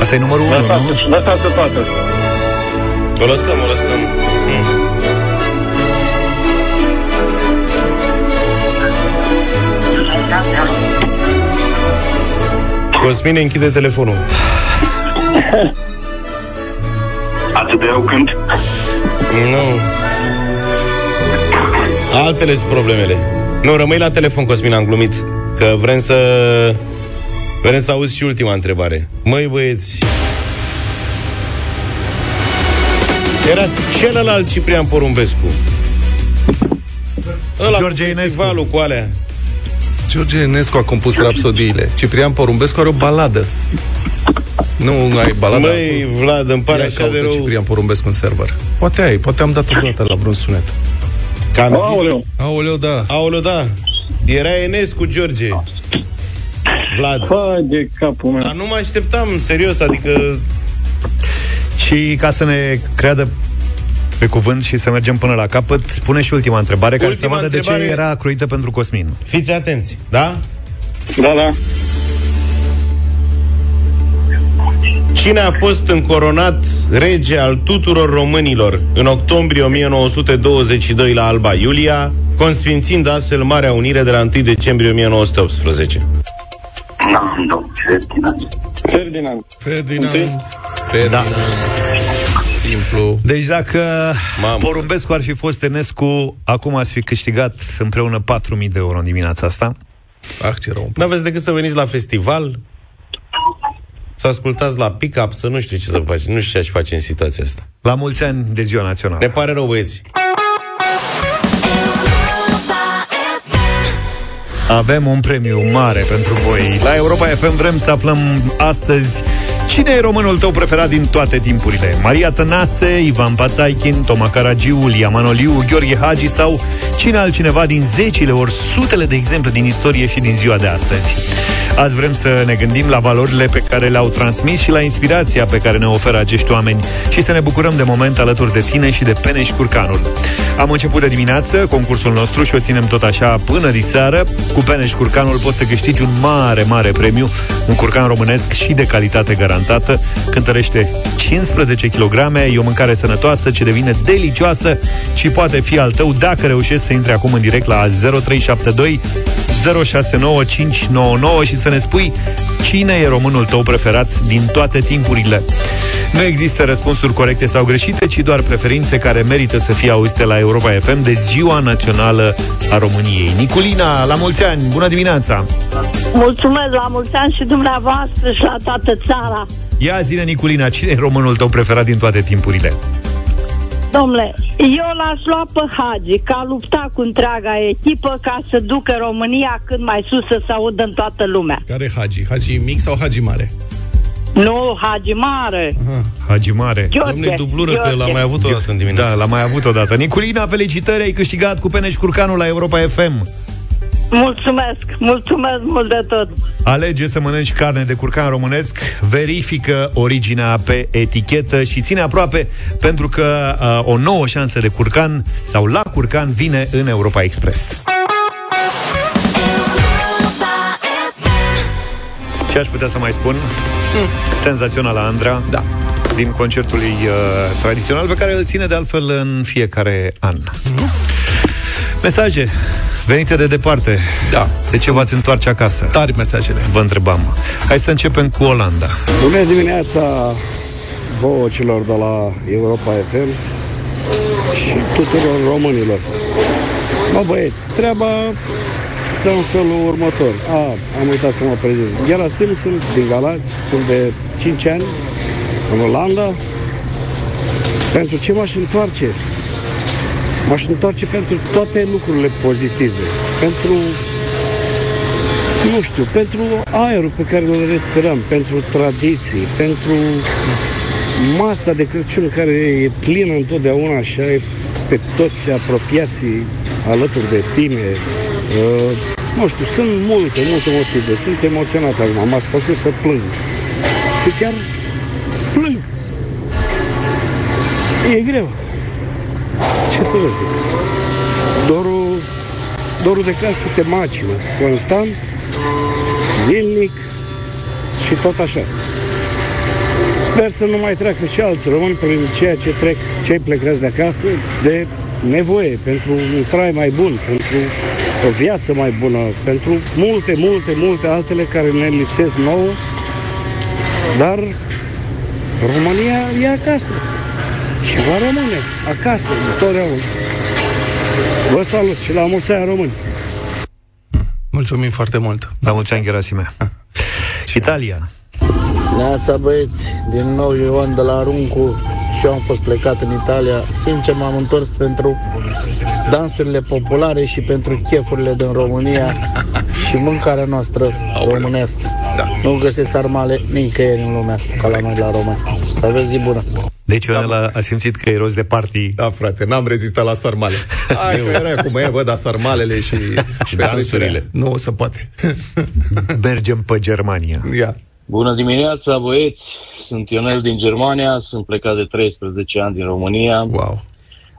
Asta e numărul 1, nu? Lăsați, lăsați toată. O lăsăm, o lăsăm. Mm. Cosmine, închide telefonul. Atât de rău când? Nu. Altele sunt problemele. Nu, rămâi la telefon, Cosmin, am glumit. Că vrem să... Vrem să auzi și ultima întrebare. Măi, băieți... Era celălalt Ciprian Porumbescu. Ăla George cu Enescu. festivalul cu alea. George Enescu a compus rapsodiile. Ciprian Porumbescu are o baladă. Nu ai balada. Măi, Vlad, îmi pare Ia așa caută de rău. Ciprian Porumbescu în server. Poate ai, poate am dat o dată la vreun sunet. Că am zis... Aoleu. Aoleu, da. Aoleu, da. Era Enescu, George. Vlad. Hai de capul meu. Dar nu mă așteptam, serios, adică... Și ca să ne creadă pe cuvânt și să mergem până la capăt, pune și ultima întrebare, care Ultima să vadă de ce întrebare- era croită pentru Cosmin. Fiți atenți, da? Da, da. Cine a fost încoronat rege al tuturor românilor în octombrie 1922 la Alba Iulia, consfințind astfel Marea Unire de la 1 decembrie 1918? N-am, nu, Ferdinand. Ferdinand. Ferdinand. Ferdinand. Simplu. Deci dacă Mamă. Porumbescu ar fi fost Enescu, acum ați fi câștigat împreună 4.000 de euro în dimineața asta. Ah, ce rău. N-aveți decât să veniți la festival, să ascultați la pick-up, să nu știu ce să faci, nu știu ce aș face în situația asta. La mulți ani de ziua națională. Ne pare rău, băieți. Avem un premiu mare pentru voi. La Europa FM vrem să aflăm astăzi Cine e românul tău preferat din toate timpurile? Maria Tănase, Ivan Pațaichin, Toma Caragiu, Lia Manoliu, Gheorghe Hagi sau cine altcineva din zecile ori sutele de exemple din istorie și din ziua de astăzi? Azi vrem să ne gândim la valorile pe care le-au transmis și la inspirația pe care ne oferă acești oameni și să ne bucurăm de moment alături de tine și de Peneș Curcanul. Am început de dimineață concursul nostru și o ținem tot așa până diseară. Cu Peneș Curcanul poți să câștigi un mare, mare premiu, un curcan românesc și de calitate garantată. Cântărește 15 kg, e o mâncare sănătoasă ce devine delicioasă și poate fi al tău dacă reușești să intri acum în direct la 0372 069599 și să ne spui cine e românul tău preferat din toate timpurile. Nu există răspunsuri corecte sau greșite, ci doar preferințe care merită să fie auzite la Europa FM de Ziua Națională a României. Niculina, la mulți ani, bună dimineața! Mulțumesc la mulți ani și dumneavoastră și la toată țara. Ia zine, Niculina, cine e românul tău preferat din toate timpurile? Domnule, eu l-aș lua pe Hagi, că a luptat cu întreaga echipă ca să ducă România cât mai sus să se audă în toată lumea. Care Hagi? Hagi mic sau Hagi mare? Nu, Hagi Mare. Aha. Hagi Mare. Gheorghe, Domne, dublură, că Gheorghe. l-am mai avut o dată în dimineața Da, l-am asta. mai avut odată. Niculina, felicitări, ai câștigat cu Peneș Curcanul la Europa FM. Mulțumesc, mulțumesc mult de tot. Alege să mănânci carne de curcan românesc, verifică originea pe etichetă și ține aproape pentru că uh, o nouă șansă de curcan sau la curcan vine în Europa Express. Ce aș putea să mai spun? Senzațional la Andra. Da. Din concertul ei uh, tradițional pe care îl ține de altfel în fiecare an. Mesaje venite de departe. Da. De ce v-ați întoarce acasă? Tari mesajele. Vă întrebam. Hai să începem cu Olanda. Bună dimineața vouă celor de la Europa FM și tuturor românilor. Mă băieți, treaba stă în felul următor. A, am uitat să mă prezint. Gerasim, sunt din Galați, sunt de 5 ani în Olanda. Pentru ce m-aș întoarce? M-aș întoarce pentru toate lucrurile pozitive. Pentru nu știu, pentru aerul pe care îl respirăm, pentru tradiții, pentru masa de Crăciun care e plină întotdeauna și ai pe toți apropiații alături de tine. Uh, nu știu, sunt multe, multe motive. Sunt emoționat acum, m-ați făcut să plâng. Și chiar plâng. E greu. Ce să vă zic? Dorul, dorul de casă te macină constant, zilnic și tot așa. Sper să nu mai treacă și alți români prin ceea ce trec cei plecați de acasă de nevoie pentru un trai mai bun, pentru o viață mai bună, pentru multe, multe, multe altele care ne lipsesc nouă, dar România e acasă și va rămâne acasă întotdeauna. Vă salut și la mulți ani români! Mulțumim foarte mult. La mulți ani, Gerasime. Italia. Neața băieți, din nou Ioan de la Runcu și eu am fost plecat în Italia. Sincer m-am întors pentru dansurile populare și pentru chefurile din România și mâncarea noastră românească. Da. Nu găsesc sarmale nicăieri în lumea asta, ca la noi la români. Să aveți zi bună! Deci Ionel a, a simțit că e rost de party. Da, frate, n-am rezistat la sarmale. Hai că era cum e, bă, dar sarmalele și, și dansurile. Nu se poate. Mergem pe Germania. Ia. Bună dimineața, băieți! Sunt Ionel din Germania, sunt plecat de 13 ani din România. Wow.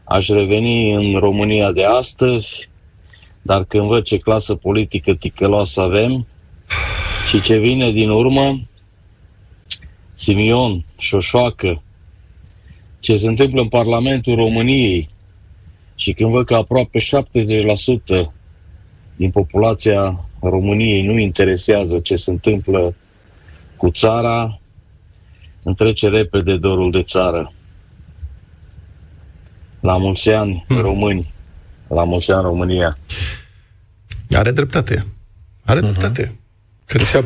Aș reveni în România de astăzi, dar când văd ce clasă politică ticăloasă avem și ce vine din urmă, Simion, Șoșoacă, ce se întâmplă în Parlamentul României și când văd că aproape 70% din populația României nu interesează ce se întâmplă cu țara, îmi trece repede dorul de țară. La mulți ani, români. La mulți ani, România. Are dreptate. Are uh-huh. dreptate. Când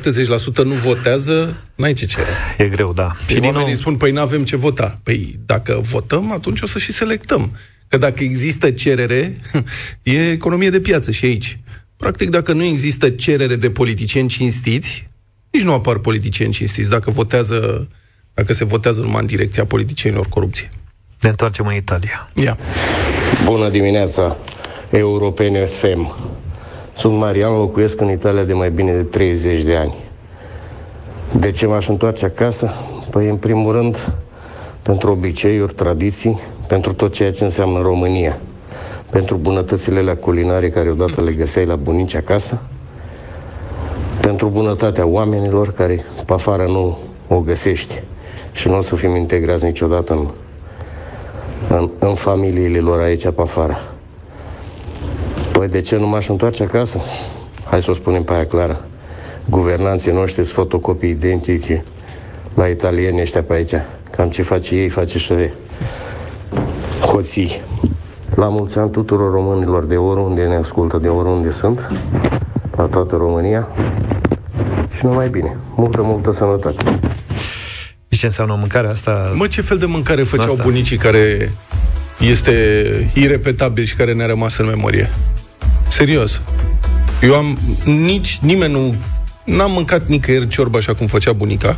70% nu votează, n-ai ce cere. E greu, da. Și din oamenii nou... spun, păi nu avem ce vota. Păi dacă votăm, atunci o să și selectăm. Că dacă există cerere, e economie de piață și aici. Practic, dacă nu există cerere de politicieni cinstiți, nici nu apar politicieni cinstiți dacă votează, dacă se votează numai în direcția politicienilor corupție. Ne întoarcem în Italia. Ia. Bună dimineața, Europene FM. Sunt Marian, locuiesc în Italia de mai bine de 30 de ani. De ce m-aș întoarce acasă? Păi, în primul rând, pentru obiceiuri, tradiții, pentru tot ceea ce înseamnă România, pentru bunătățile la culinare care odată le găseai la bunici acasă, pentru bunătatea oamenilor care pe afară nu o găsești și nu o să fim integrați niciodată în, în, în familiile lor aici pe afară. Păi de ce nu m-aș întoarce acasă? Hai să o spunem pe aia clară. Guvernanții noștri sunt fotocopii identice la italieni ăștia pe aici. Cam ce face ei, face și ei. Hoții. La mulți ani tuturor românilor de oriunde ne ascultă, de oriunde sunt, la toată România. Și numai bine. Multă, multă sănătate. Ce înseamnă mâncarea asta? Mă, ce fel de mâncare făceau Asta. bunicii care este irepetabil și care ne-a rămas în memorie? Serios. Eu am... Nici nimeni nu... N-am mâncat nicăieri ciorba așa cum făcea bunica,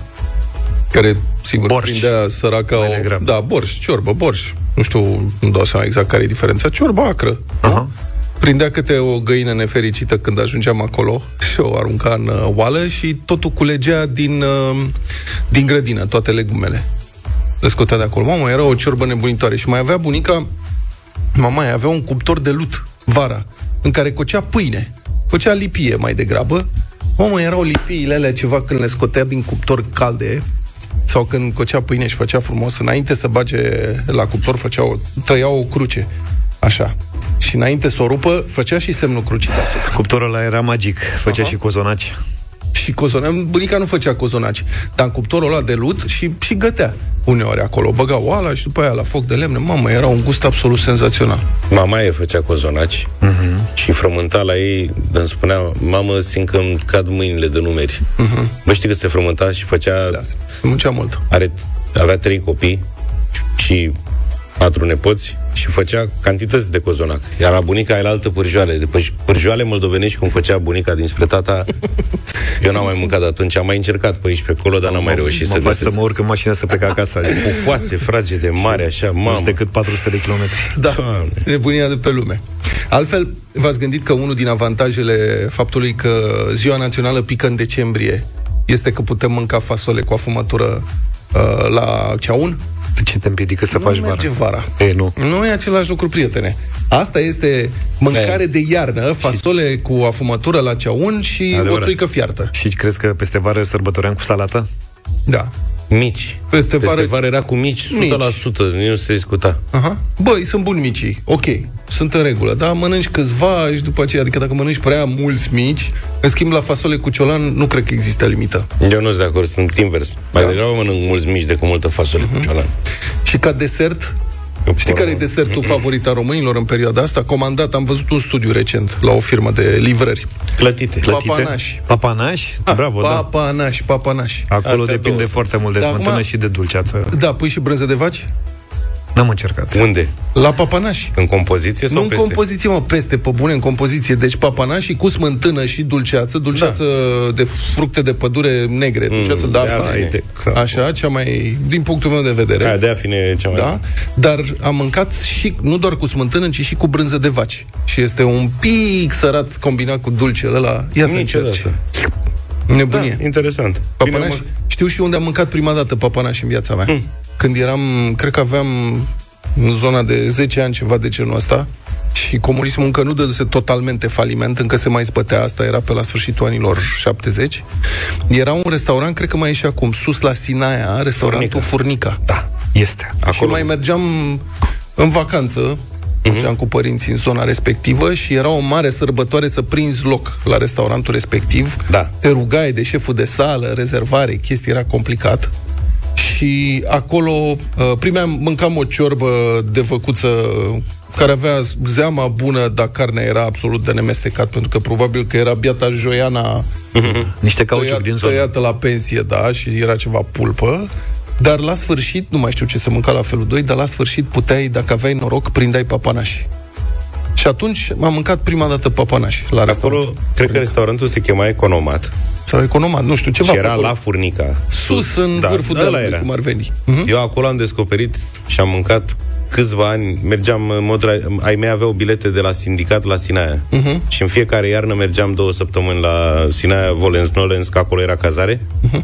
care, sigur, borș. prindea săraca... O, da, borș, ciorbă, borș. Nu știu, nu dau seama exact care e diferența. Ciorba acră. Uh-huh. Prindea câte o găină nefericită când ajungeam acolo și o arunca în uh, oală și totul culegea din, uh, din grădină, toate legumele. Le scotea de acolo. Mamă, era o ciorbă nebunitoare. Și mai avea bunica, mama mai avea un cuptor de lut vara, în care cocea pâine. Făcea lipie mai degrabă. Mamă, erau lipiile alea ceva când le scotea din cuptor calde, sau când cocea pâine și făcea frumos, înainte să bage la cuptor, făcea o, tăia o cruce. Așa. Și înainte să o rupă, făcea și semnul crucii deasupra. Cuptorul ăla era magic, făcea Aha. și cozonaci. Și cozonaci. Bunica nu făcea cozonaci, dar în cuptorul ăla de lut și, și gătea uneori acolo. Băga oala și după aia la foc de lemne. Mamă, era un gust absolut senzațional. Mama e făcea cozonaci uh-huh. și frământa la ei, îmi spunea, mamă, simt că îmi cad mâinile de numeri. Uh-huh. Bă, știi că se frământa și făcea... Da, muncea mult. Are, avea trei copii și patru nepoți și făcea cantități de cozonac. Iar la bunica era altă pârjoale. De pârjoale moldovenești, cum făcea bunica dinspre tata, eu n-am mai mâncat atunci. Am mai încercat pe aici, pe acolo, dar n-am mai reușit să găsesc. să mă urc în mașină să plec acasă. Pufoase, fragede, mare, așa, mamă. decât 400 de kilometri. Da, nebunia de pe lume. Altfel, v-ați gândit că unul din avantajele faptului că ziua națională pică în decembrie este că putem mânca fasole cu afumătură uh, la ceaun? De ce te împiedică să nu faci merge vara? vara. E, nu. Nu e același lucru, prietene. Asta este mâncare de iarnă, fasole și... cu afumătură la ceaun și Adevărat. o țuică fiartă. Și crezi că peste vară sărbătoream cu salată? Da. Mici. Peste vară, Peste vară era cu mici, 100%, mici. nu se discuta. Aha. Băi, sunt buni micii, ok, sunt în regulă, dar mănânci câțiva și după aceea, adică dacă mănânci prea mulți mici, în schimb la fasole cu ciolan nu cred că există limită. Eu nu sunt de acord, sunt invers. Mai da. degrabă mănânc mulți mici decât multă fasole uh-huh. cu ciolan. Și ca desert, Știi care e desertul favorit al românilor în perioada asta? Comandat, am văzut un studiu recent la o firmă de livrări. Clătite. Clătite? Papanași. Papanași? Ah, Bravo, da. papanași, papanași. Acolo Astea depinde două foarte mult de Dar smântână acum- și de dulceață. Da, pui și brânză de vaci? N-am încercat. Unde? La papanași. În compoziție sau Nu în peste? compoziție, mă, peste, pe bune, în compoziție. Deci papanași cu smântână și dulceață, dulceață da. de fructe de pădure negre, dulceață Mm, de de afine. afine. Așa, cea mai, din punctul meu de vedere. Aia de afine e cea mai... Da? Dar am mâncat și, nu doar cu smântână, ci și cu brânză de vaci. Și este un pic sărat combinat cu dulcele ăla. Ia să Niciodată. încerci. Nebunie. Da, interesant. Papanași, Bine, știu și unde am mâncat prima dată papanași în viața mea. Când eram, cred că aveam în zona de 10 ani ceva de genul ăsta și comunismul încă nu dăduse totalmente faliment, încă se mai zbătea, asta era pe la sfârșitul anilor 70. Era un restaurant, cred că mai e și acum, sus la Sinaia, restaurantul Furnica. Furnica. Da, este. Acolo. Și mai mergeam în vacanță, mergeam cu părinții în zona respectivă și era o mare sărbătoare să prinzi loc la restaurantul respectiv. Da. Te rugai de șeful de sală, rezervare, chestia era complicat. Și acolo uh, primeam, mâncam o ciorbă de făcuță care avea zeama bună, dar carnea era absolut de nemestecat, pentru că probabil că era biata Joiana Niște cauciuc tăiat, din zonă. tăiată la pensie, da, și era ceva pulpă. Dar la sfârșit, nu mai știu ce să mânca la felul 2, dar la sfârșit puteai, dacă aveai noroc, prindeai papanași. Și atunci am mâncat prima dată papanași la Acolo, cred că restaurantul se chema Economat. Sau Economat, nu știu, ceva Și pe era acolo. la Furnica. Sus, în vârful ăla dealului, cum ar veni. Mhm. Eu acolo am descoperit și am mâncat câțiva ani, mergeam în mod... ra- Ai mei aveau bilete de la sindicat la Sinaia. Mhm. Și în fiecare iarnă mergeam două săptămâni la Sinaia Volens Nolens, că acolo era cazare. Mhm.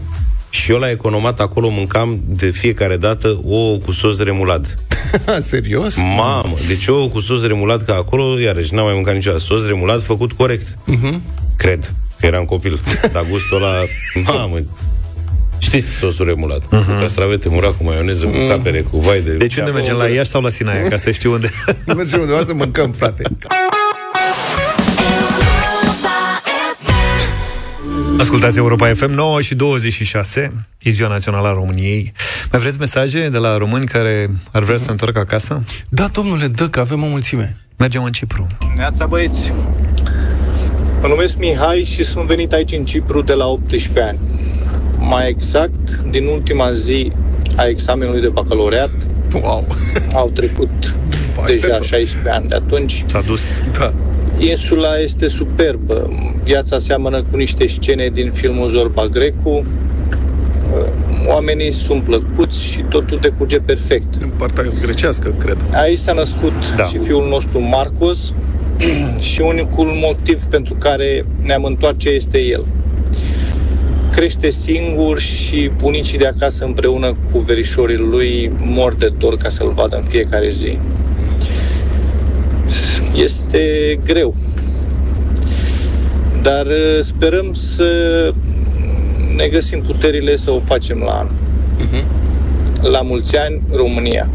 Și eu la Economat acolo mâncam de fiecare dată ouă cu sos remulat. Serios? Mamă, deci ouă cu sos remulat, că acolo, iarăși, n-am mai mâncat niciodată. Sos remulat făcut corect. Mhm. Cred că eram copil. Dar gustul ăla, mamă, Știți sosul remulat? Uh-huh. Cu castravete murat, cu maioneză, cu capere, cu vai de... Mhm. Deci unde mergem? La Iași sau la Sinaia? Ca să știu unde. Mergem undeva să mâncăm, frate. Ascultați Europa FM 9 și 26, e ziua națională a României. Mai vreți mesaje de la români care ar vrea să se întoarcă acasă? Da, domnule, dă, că avem o mulțime. Mergem în Cipru. Neața băieți, mă numesc Mihai și sunt venit aici în Cipru de la 18 ani. Mai exact, din ultima zi a examenului de bacalaureat. Wow. Au trecut deja 16 ani de atunci. S-a dus. Da. Insula este superbă. Viața seamănă cu niște scene din filmul Zorba Grecu. Oamenii sunt plăcuți și totul decurge perfect. În partea grecească, cred. Aici s-a născut Da. și fiul nostru Marcos și unicul motiv pentru care ne-am întoarce este el. Crește singur și bunicii de acasă împreună cu verișorii lui mor de dor ca să-l vadă în fiecare zi. Este greu. Dar uh, sperăm să ne găsim puterile să o facem la anul. La mulți ani, România.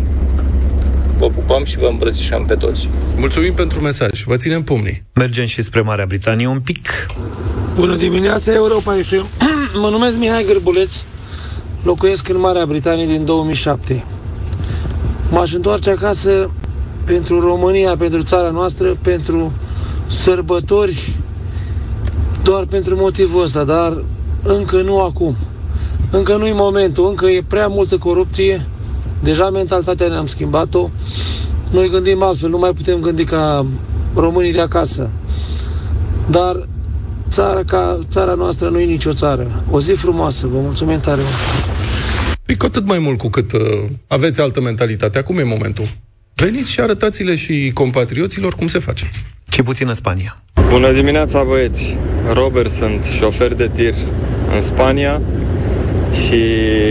Vă pupăm și vă îmbrățișăm pe toți. Mulțumim pentru mesaj. Vă ținem pumnii. Mergem și spre Marea Britanie un pic. Bună dimineața, Europa FM. mă numesc Mihai Gârbuleț, locuiesc în Marea Britanie din 2007. M-aș întoarce acasă pentru România, pentru țara noastră, pentru sărbători, doar pentru motivul ăsta, dar încă nu acum. Încă nu-i momentul, încă e prea multă corupție, deja mentalitatea ne-am schimbat-o, noi gândim altfel, nu mai putem gândi ca românii de acasă. Dar țara ca țara noastră nu e nicio țară. O zi frumoasă, vă mulțumim tare mult. E cu atât mai mult cu cât uh, aveți altă mentalitate. Acum e momentul. Veniți și arătați-le și compatrioților cum se face. Ce puțin în Spania. Bună dimineața, băieți! Robert sunt, șofer de tir în Spania și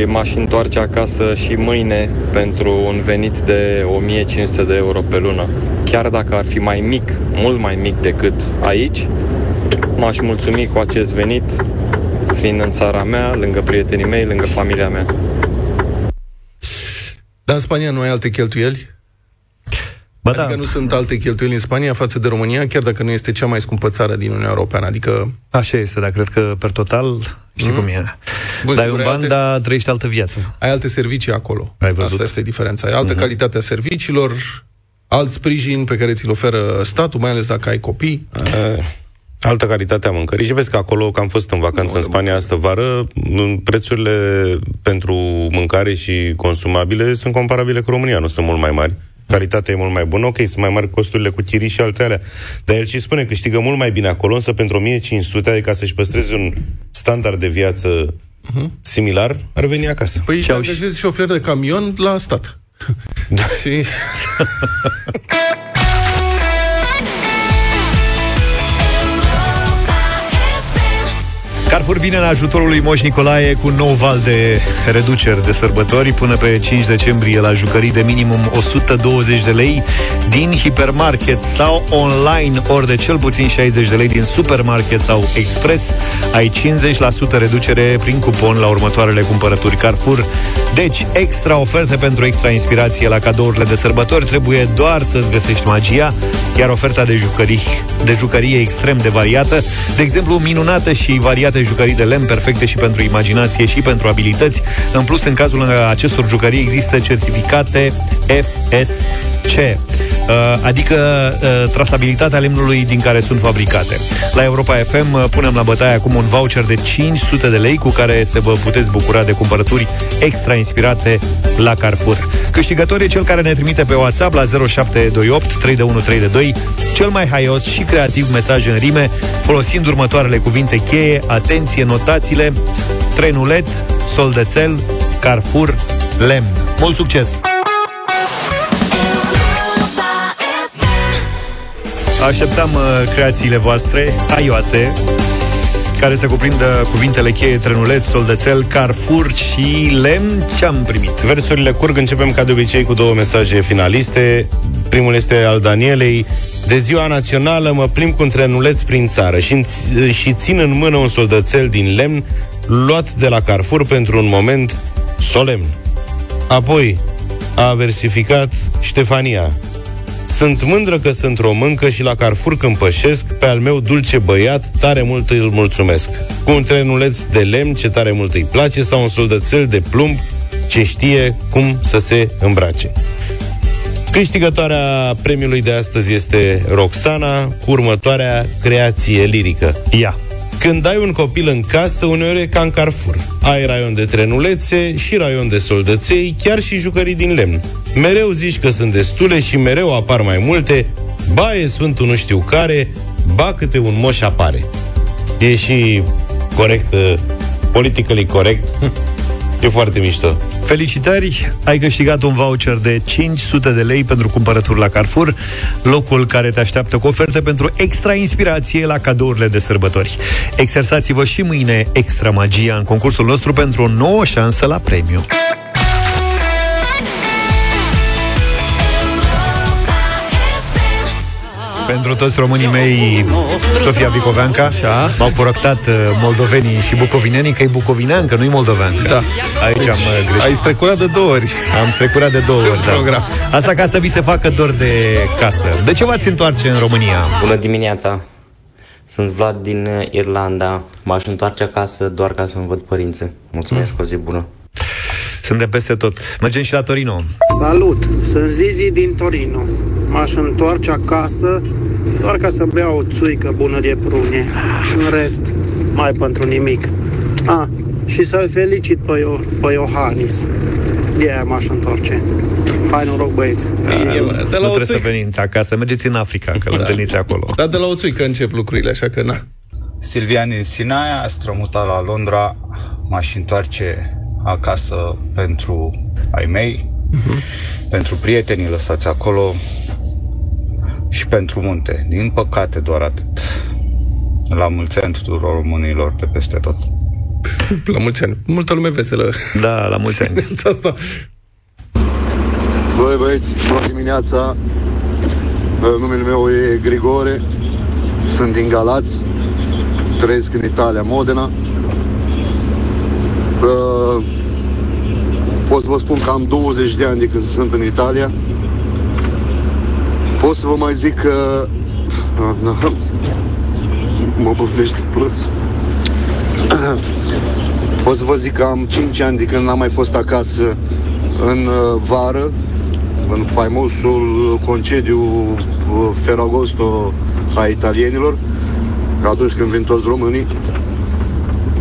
m-aș întoarce acasă și mâine pentru un venit de 1500 de euro pe lună. Chiar dacă ar fi mai mic, mult mai mic decât aici, m-aș mulțumi cu acest venit, fiind în țara mea, lângă prietenii mei, lângă familia mea. Dar în Spania nu ai alte cheltuieli? Ba adică da. nu sunt alte cheltuieli în Spania față de România, chiar dacă nu este cea mai scumpă țară din Uniunea Europeană. Adică Așa este, dar cred că per total știi cum e. Bun, Dai sigur, un ai ban, alte- dar trăiești altă viață. ai alte servicii acolo. Ai văzut? Asta este diferența. Ai altă Mhm. calitate a serviciilor, alt sprijin pe care ți-l oferă statul, mai ales dacă ai copii. Uh, Altă calitate a mâncării și vezi că acolo, că am fost în vacanță în Spania astă vară, m, prețurile pentru mâncare și consumabile sunt comparabile cu România, nu sunt mult mai mari. Calitatea e mult mai bună, ok, sunt mai mari costurile cu chirii și alte alea. Dar el și spune că câștigă mult mai bine acolo, însă pentru 1500, adică ca să-și păstreze un standard de viață similar, ar veni acasă. Păi te angajezi șofer de camion la stat. Da. și... Carrefour vine în ajutorul lui Moș Nicolae cu un nou val de reduceri de sărbători până pe 5 decembrie la jucării de minimum 120 de lei din hipermarket sau online, ori de cel puțin 60 de lei din supermarket sau express. Ai 50% reducere prin cupon la următoarele cumpărături Carrefour. Deci, extra oferte pentru extra inspirație la cadourile de sărbători trebuie doar să-ți găsești magia, iar oferta de jucării, de jucărie extrem de variată, de exemplu, minunată și variate jucării de lemn perfecte și pentru imaginație și pentru abilități. În plus, în cazul acestor jucării există certificate FSC, uh, adică uh, trasabilitatea lemnului din care sunt fabricate. La Europa FM uh, punem la bătaie acum un voucher de 500 de lei cu care să vă puteți bucura de cumpărături extra inspirate la Carrefour. Câștigător e cel care ne trimite pe WhatsApp la 0728 32132 cel mai haios și creativ mesaj în rime, folosind următoarele cuvinte cheie, atenție, notațiile, trenuleț, soldățel, Carrefour, lemn. Mult succes! Așteptam uh, creațiile voastre, aioase, care să cuprindă cuvintele cheie trenuleț, soldățel, Carrefour și lemn. Ce am primit? Versurile curg, începem ca de obicei cu două mesaje finaliste. Primul este al Danielei. De ziua națională mă plimb cu un trenuleț prin țară și, și țin în mână un soldățel din lemn luat de la Carrefour pentru un moment solemn. Apoi a versificat Ștefania. Sunt mândră că sunt româncă și la Carrefour când pășesc, pe al meu dulce băiat, tare mult îl mulțumesc. Cu un trenuleț de lemn ce tare mult îi place sau un soldățel de plumb ce știe cum să se îmbrace. Câștigătoarea premiului de astăzi este Roxana cu următoarea creație lirică. Ia! Când ai un copil în casă, uneori e ca în Carrefour. Ai raion de trenulețe și raion de soldăței, chiar și jucării din lemn. Mereu zici că sunt destule și mereu apar mai multe, ba e sfântul nu știu care, ba câte un moș apare. E și corect, uh, politically corect. E foarte mișto. Felicitări! Ai câștigat un voucher de 500 de lei pentru cumpărături la Carrefour, locul care te așteaptă cu oferte pentru extra inspirație la cadourile de sărbători. Exersați-vă și mâine extra magia în concursul nostru pentru o nouă șansă la premiu. Pentru toți românii mei, Sofia Vicoveanca Așa. M-au poroctat uh, moldovenii și bucovinenii Că e bucovineancă, nu-i moldoveancă Da. Aici Deci, am uh, greșit Ai strecurat de două ori. Am strecurat de două ori, da. program. Asta ca să vi se facă dor de casă De ce v-ați întoarce în România? Bună dimineața! Sunt Vlad din uh, Irlanda. M-aș întoarce acasă doar ca să-mi văd părinții. Mulțumesc, o zi bună! Suntem peste tot Mergem și la Torino Salut! Sunt Zizi din Torino. M-aș întoarce acasă doar ca să beau o țuică bună de prune. În rest, mai pentru nimic. A, și să-l felicit pe, Io- pe Iohannis. De aia m-aș întoarce. Hai noroc, băieți! De Nu la o trebuie să țuică. veniți acasă Mergeți în Africa, că îl întâlniți acolo Dar de la o țuică încep lucrurile, așa că na. Silvian din Sinaia, strămutat la Londra, m-aș întoarce acasă pentru ai mei, pentru prietenii lăsați acolo și pentru munte. Din păcate doar atât. La mulți ani tuturor românilor de peste tot. La mulți ani. Multă lume veselă. Da, la mulți ani Asta. Băi băieți, bună dimineața Uh, Numele meu e Grigore Sunt din Galați Trăiesc în Italia, Modena Uh, Pot să vă spun că am 20 de ani de când sunt în Italia Pot să vă mai zic că Ah, da. Mă băflește plus Pot să vă zic că am 5 ani de când n-am mai fost acasă în uh, vară, în faimosul uh, concediu uh, Ferragosto a italienilor, atunci când vin toți românii.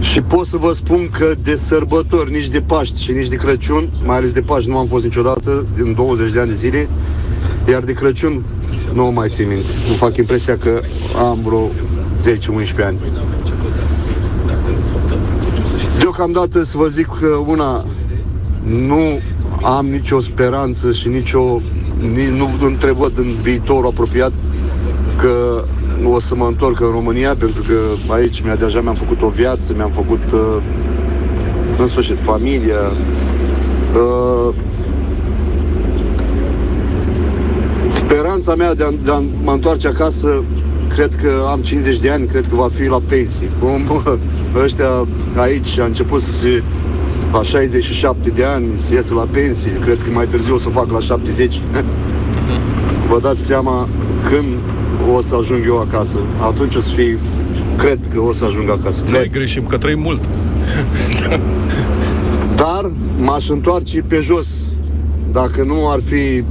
Și pot să vă spun că de sărbători, nici de Paști și nici de Crăciun, mai ales de Paști nu am fost niciodată, din 20 de ani de zile, iar de Crăciun nu o mai țin minte. Îmi fac impresia că am vreo 10-11 ani. Deocamdată să vă zic că una, nu am nicio speranță și nicio, ni, nu întrevăd în viitorul apropiat că o să mă întorc în România pentru că aici mi-a, deja mi-am făcut o viață, mi-am făcut uh, în sfârșit familia. Uh, speranța mea de a, de a mă întoarce acasă cred că am 50 de ani, cred că va fi la pensie. Cum ăștia aici a început să se la 67 de ani să iasă la pensie, cred că mai târziu o să fac la 70. Vă dați seama când o să ajung eu acasă. Atunci o să fie, cred că o să ajung acasă. Noi greșim că trăim mult. Dar m-aș întoarce pe jos. Dacă nu ar fi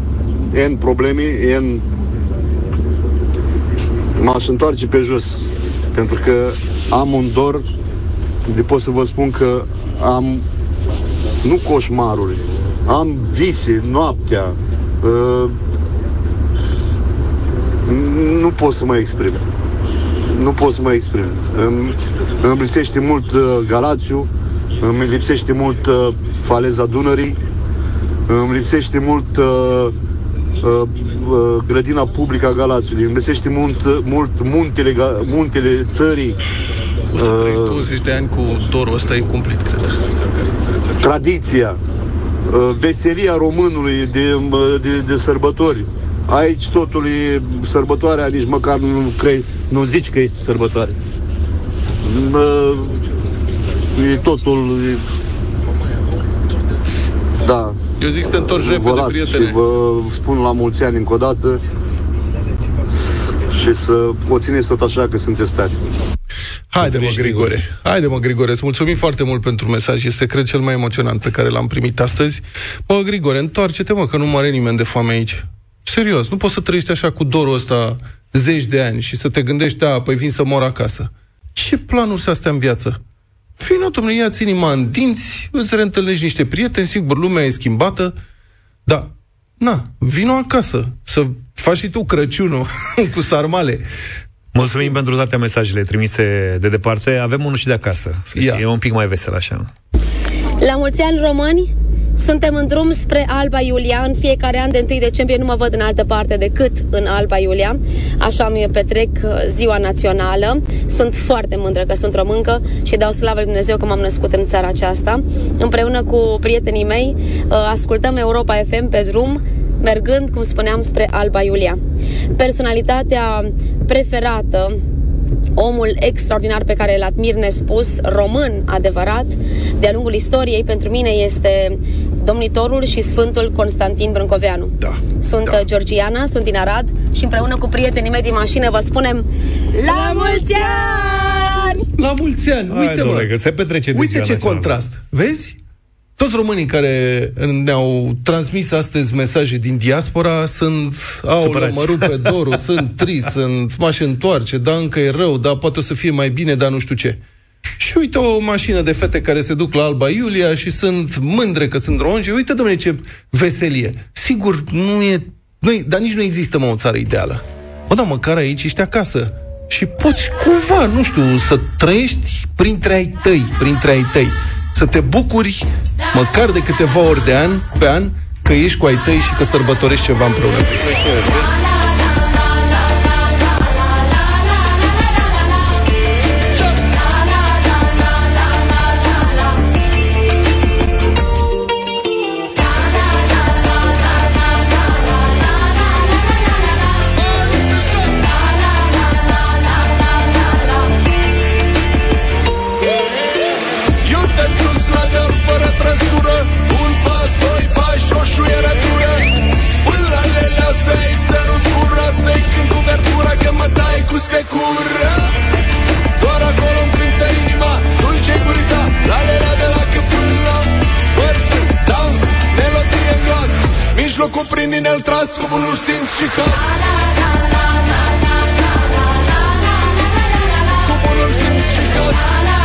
N probleme, N m-aș întoarce pe jos. Pentru că am un dor de pot să vă spun că am nu coșmaruri, am vise noaptea, uh, nu pot să mă exprim. Nu pot să mă exprim. Îmi, îmi lipsește mult uh, Galațiu, îmi lipsește mult uh, faleza Dunării, îmi lipsește mult uh, uh, uh, grădina publică a Galațiului, îmi lipsește mult, uh, mult muntele, ga- muntele țării. O să trăiești 20 de ani cu dorul ăsta e cumplit, cred. tradiția, uh, veselia românului de, uh, de, de sărbători. Aici totul e sărbătoarea, nici măcar nu, cre, nu zici că este sărbătoare. Uh, E totul... E... Da. Eu zic să te întorci repede, vă las prietene. Și vă spun la mulți ani încă o dată și să o țineți tot așa că sunteți tari. Haide mă, Grigore. Haide mă, Grigore. Îți mulțumim foarte mult pentru mesaj. Este, cred, cel mai emoționant pe care l-am primit astăzi. Mă, Grigore, întoarce-te, mă, că nu moare nimeni de foame aici. Serios, nu poți să trăiești așa cu dorul ăsta zeci de ani și să te gândești, a, păi vin să mor acasă. Ce planuri sunt astea în viață? Fino, domnule, ia-ți inima în dinți, îți reîntâlnești niște prieteni, sigur, lumea e schimbată, da, na, vino acasă, să faci și tu Crăciunul cu sarmale. Mulțumim pentru toate mesajele trimise de departe. Avem unul și de acasă. Să știi, E un pic mai vesel așa. La mulți ani români, suntem în drum spre Alba Iulia. În fiecare an de 1 decembrie nu mă văd în altă parte decât în Alba Iulia. Așa mi petrec uh, ziua națională. Sunt foarte mândră că sunt româncă și dau slavă lui Dumnezeu că m-am născut în țara aceasta. Împreună cu prietenii mei uh, ascultăm Europa FM pe drum mergând, cum spuneam, spre Alba Iulia. Personalitatea preferată omul extraordinar pe care îl admir nespus, român adevărat, de-a lungul istoriei, pentru mine este domnitorul și Sfântul Constantin Brâncoveanu. Da. Sunt da. Georgiana, sunt din Arad și împreună cu prietenii mei din mașină vă spunem La mulți ani! La mulți ani! Hai, Uite, domnule, mă, că se petrece de uite ziua ce națională. contrast. Vezi? Toți românii care ne-au transmis astăzi mesaje din diaspora sunt, au Supărați. mă rupe dorul, sunt trist, sunt, m-aș întoarce, da, încă e rău, da, poate o să fie mai bine, dar nu știu ce. Și uite o mașină de fete care se duc la Alba Iulia și sunt mândre că sunt români și uite, domnule, ce veselie. Sigur, nu e, nu e, dar nici nu există, mă, o țară ideală. Bă, da, măcar aici ești acasă. Și poți cumva, nu știu, să trăiești printre ai tăi, printre ai tăi. Să te bucuri măcar de câteva ori de an, pe an, că ești cu ai tăi și că sărbătorești ceva împreună. Cu secură Doar acolo îmi cântă inima Dulce gurița, la lelea de la câpână Versul, dans, melodie în glas. Mijlocul prin inel tras cu bunul simț și has Cu bunul simț și has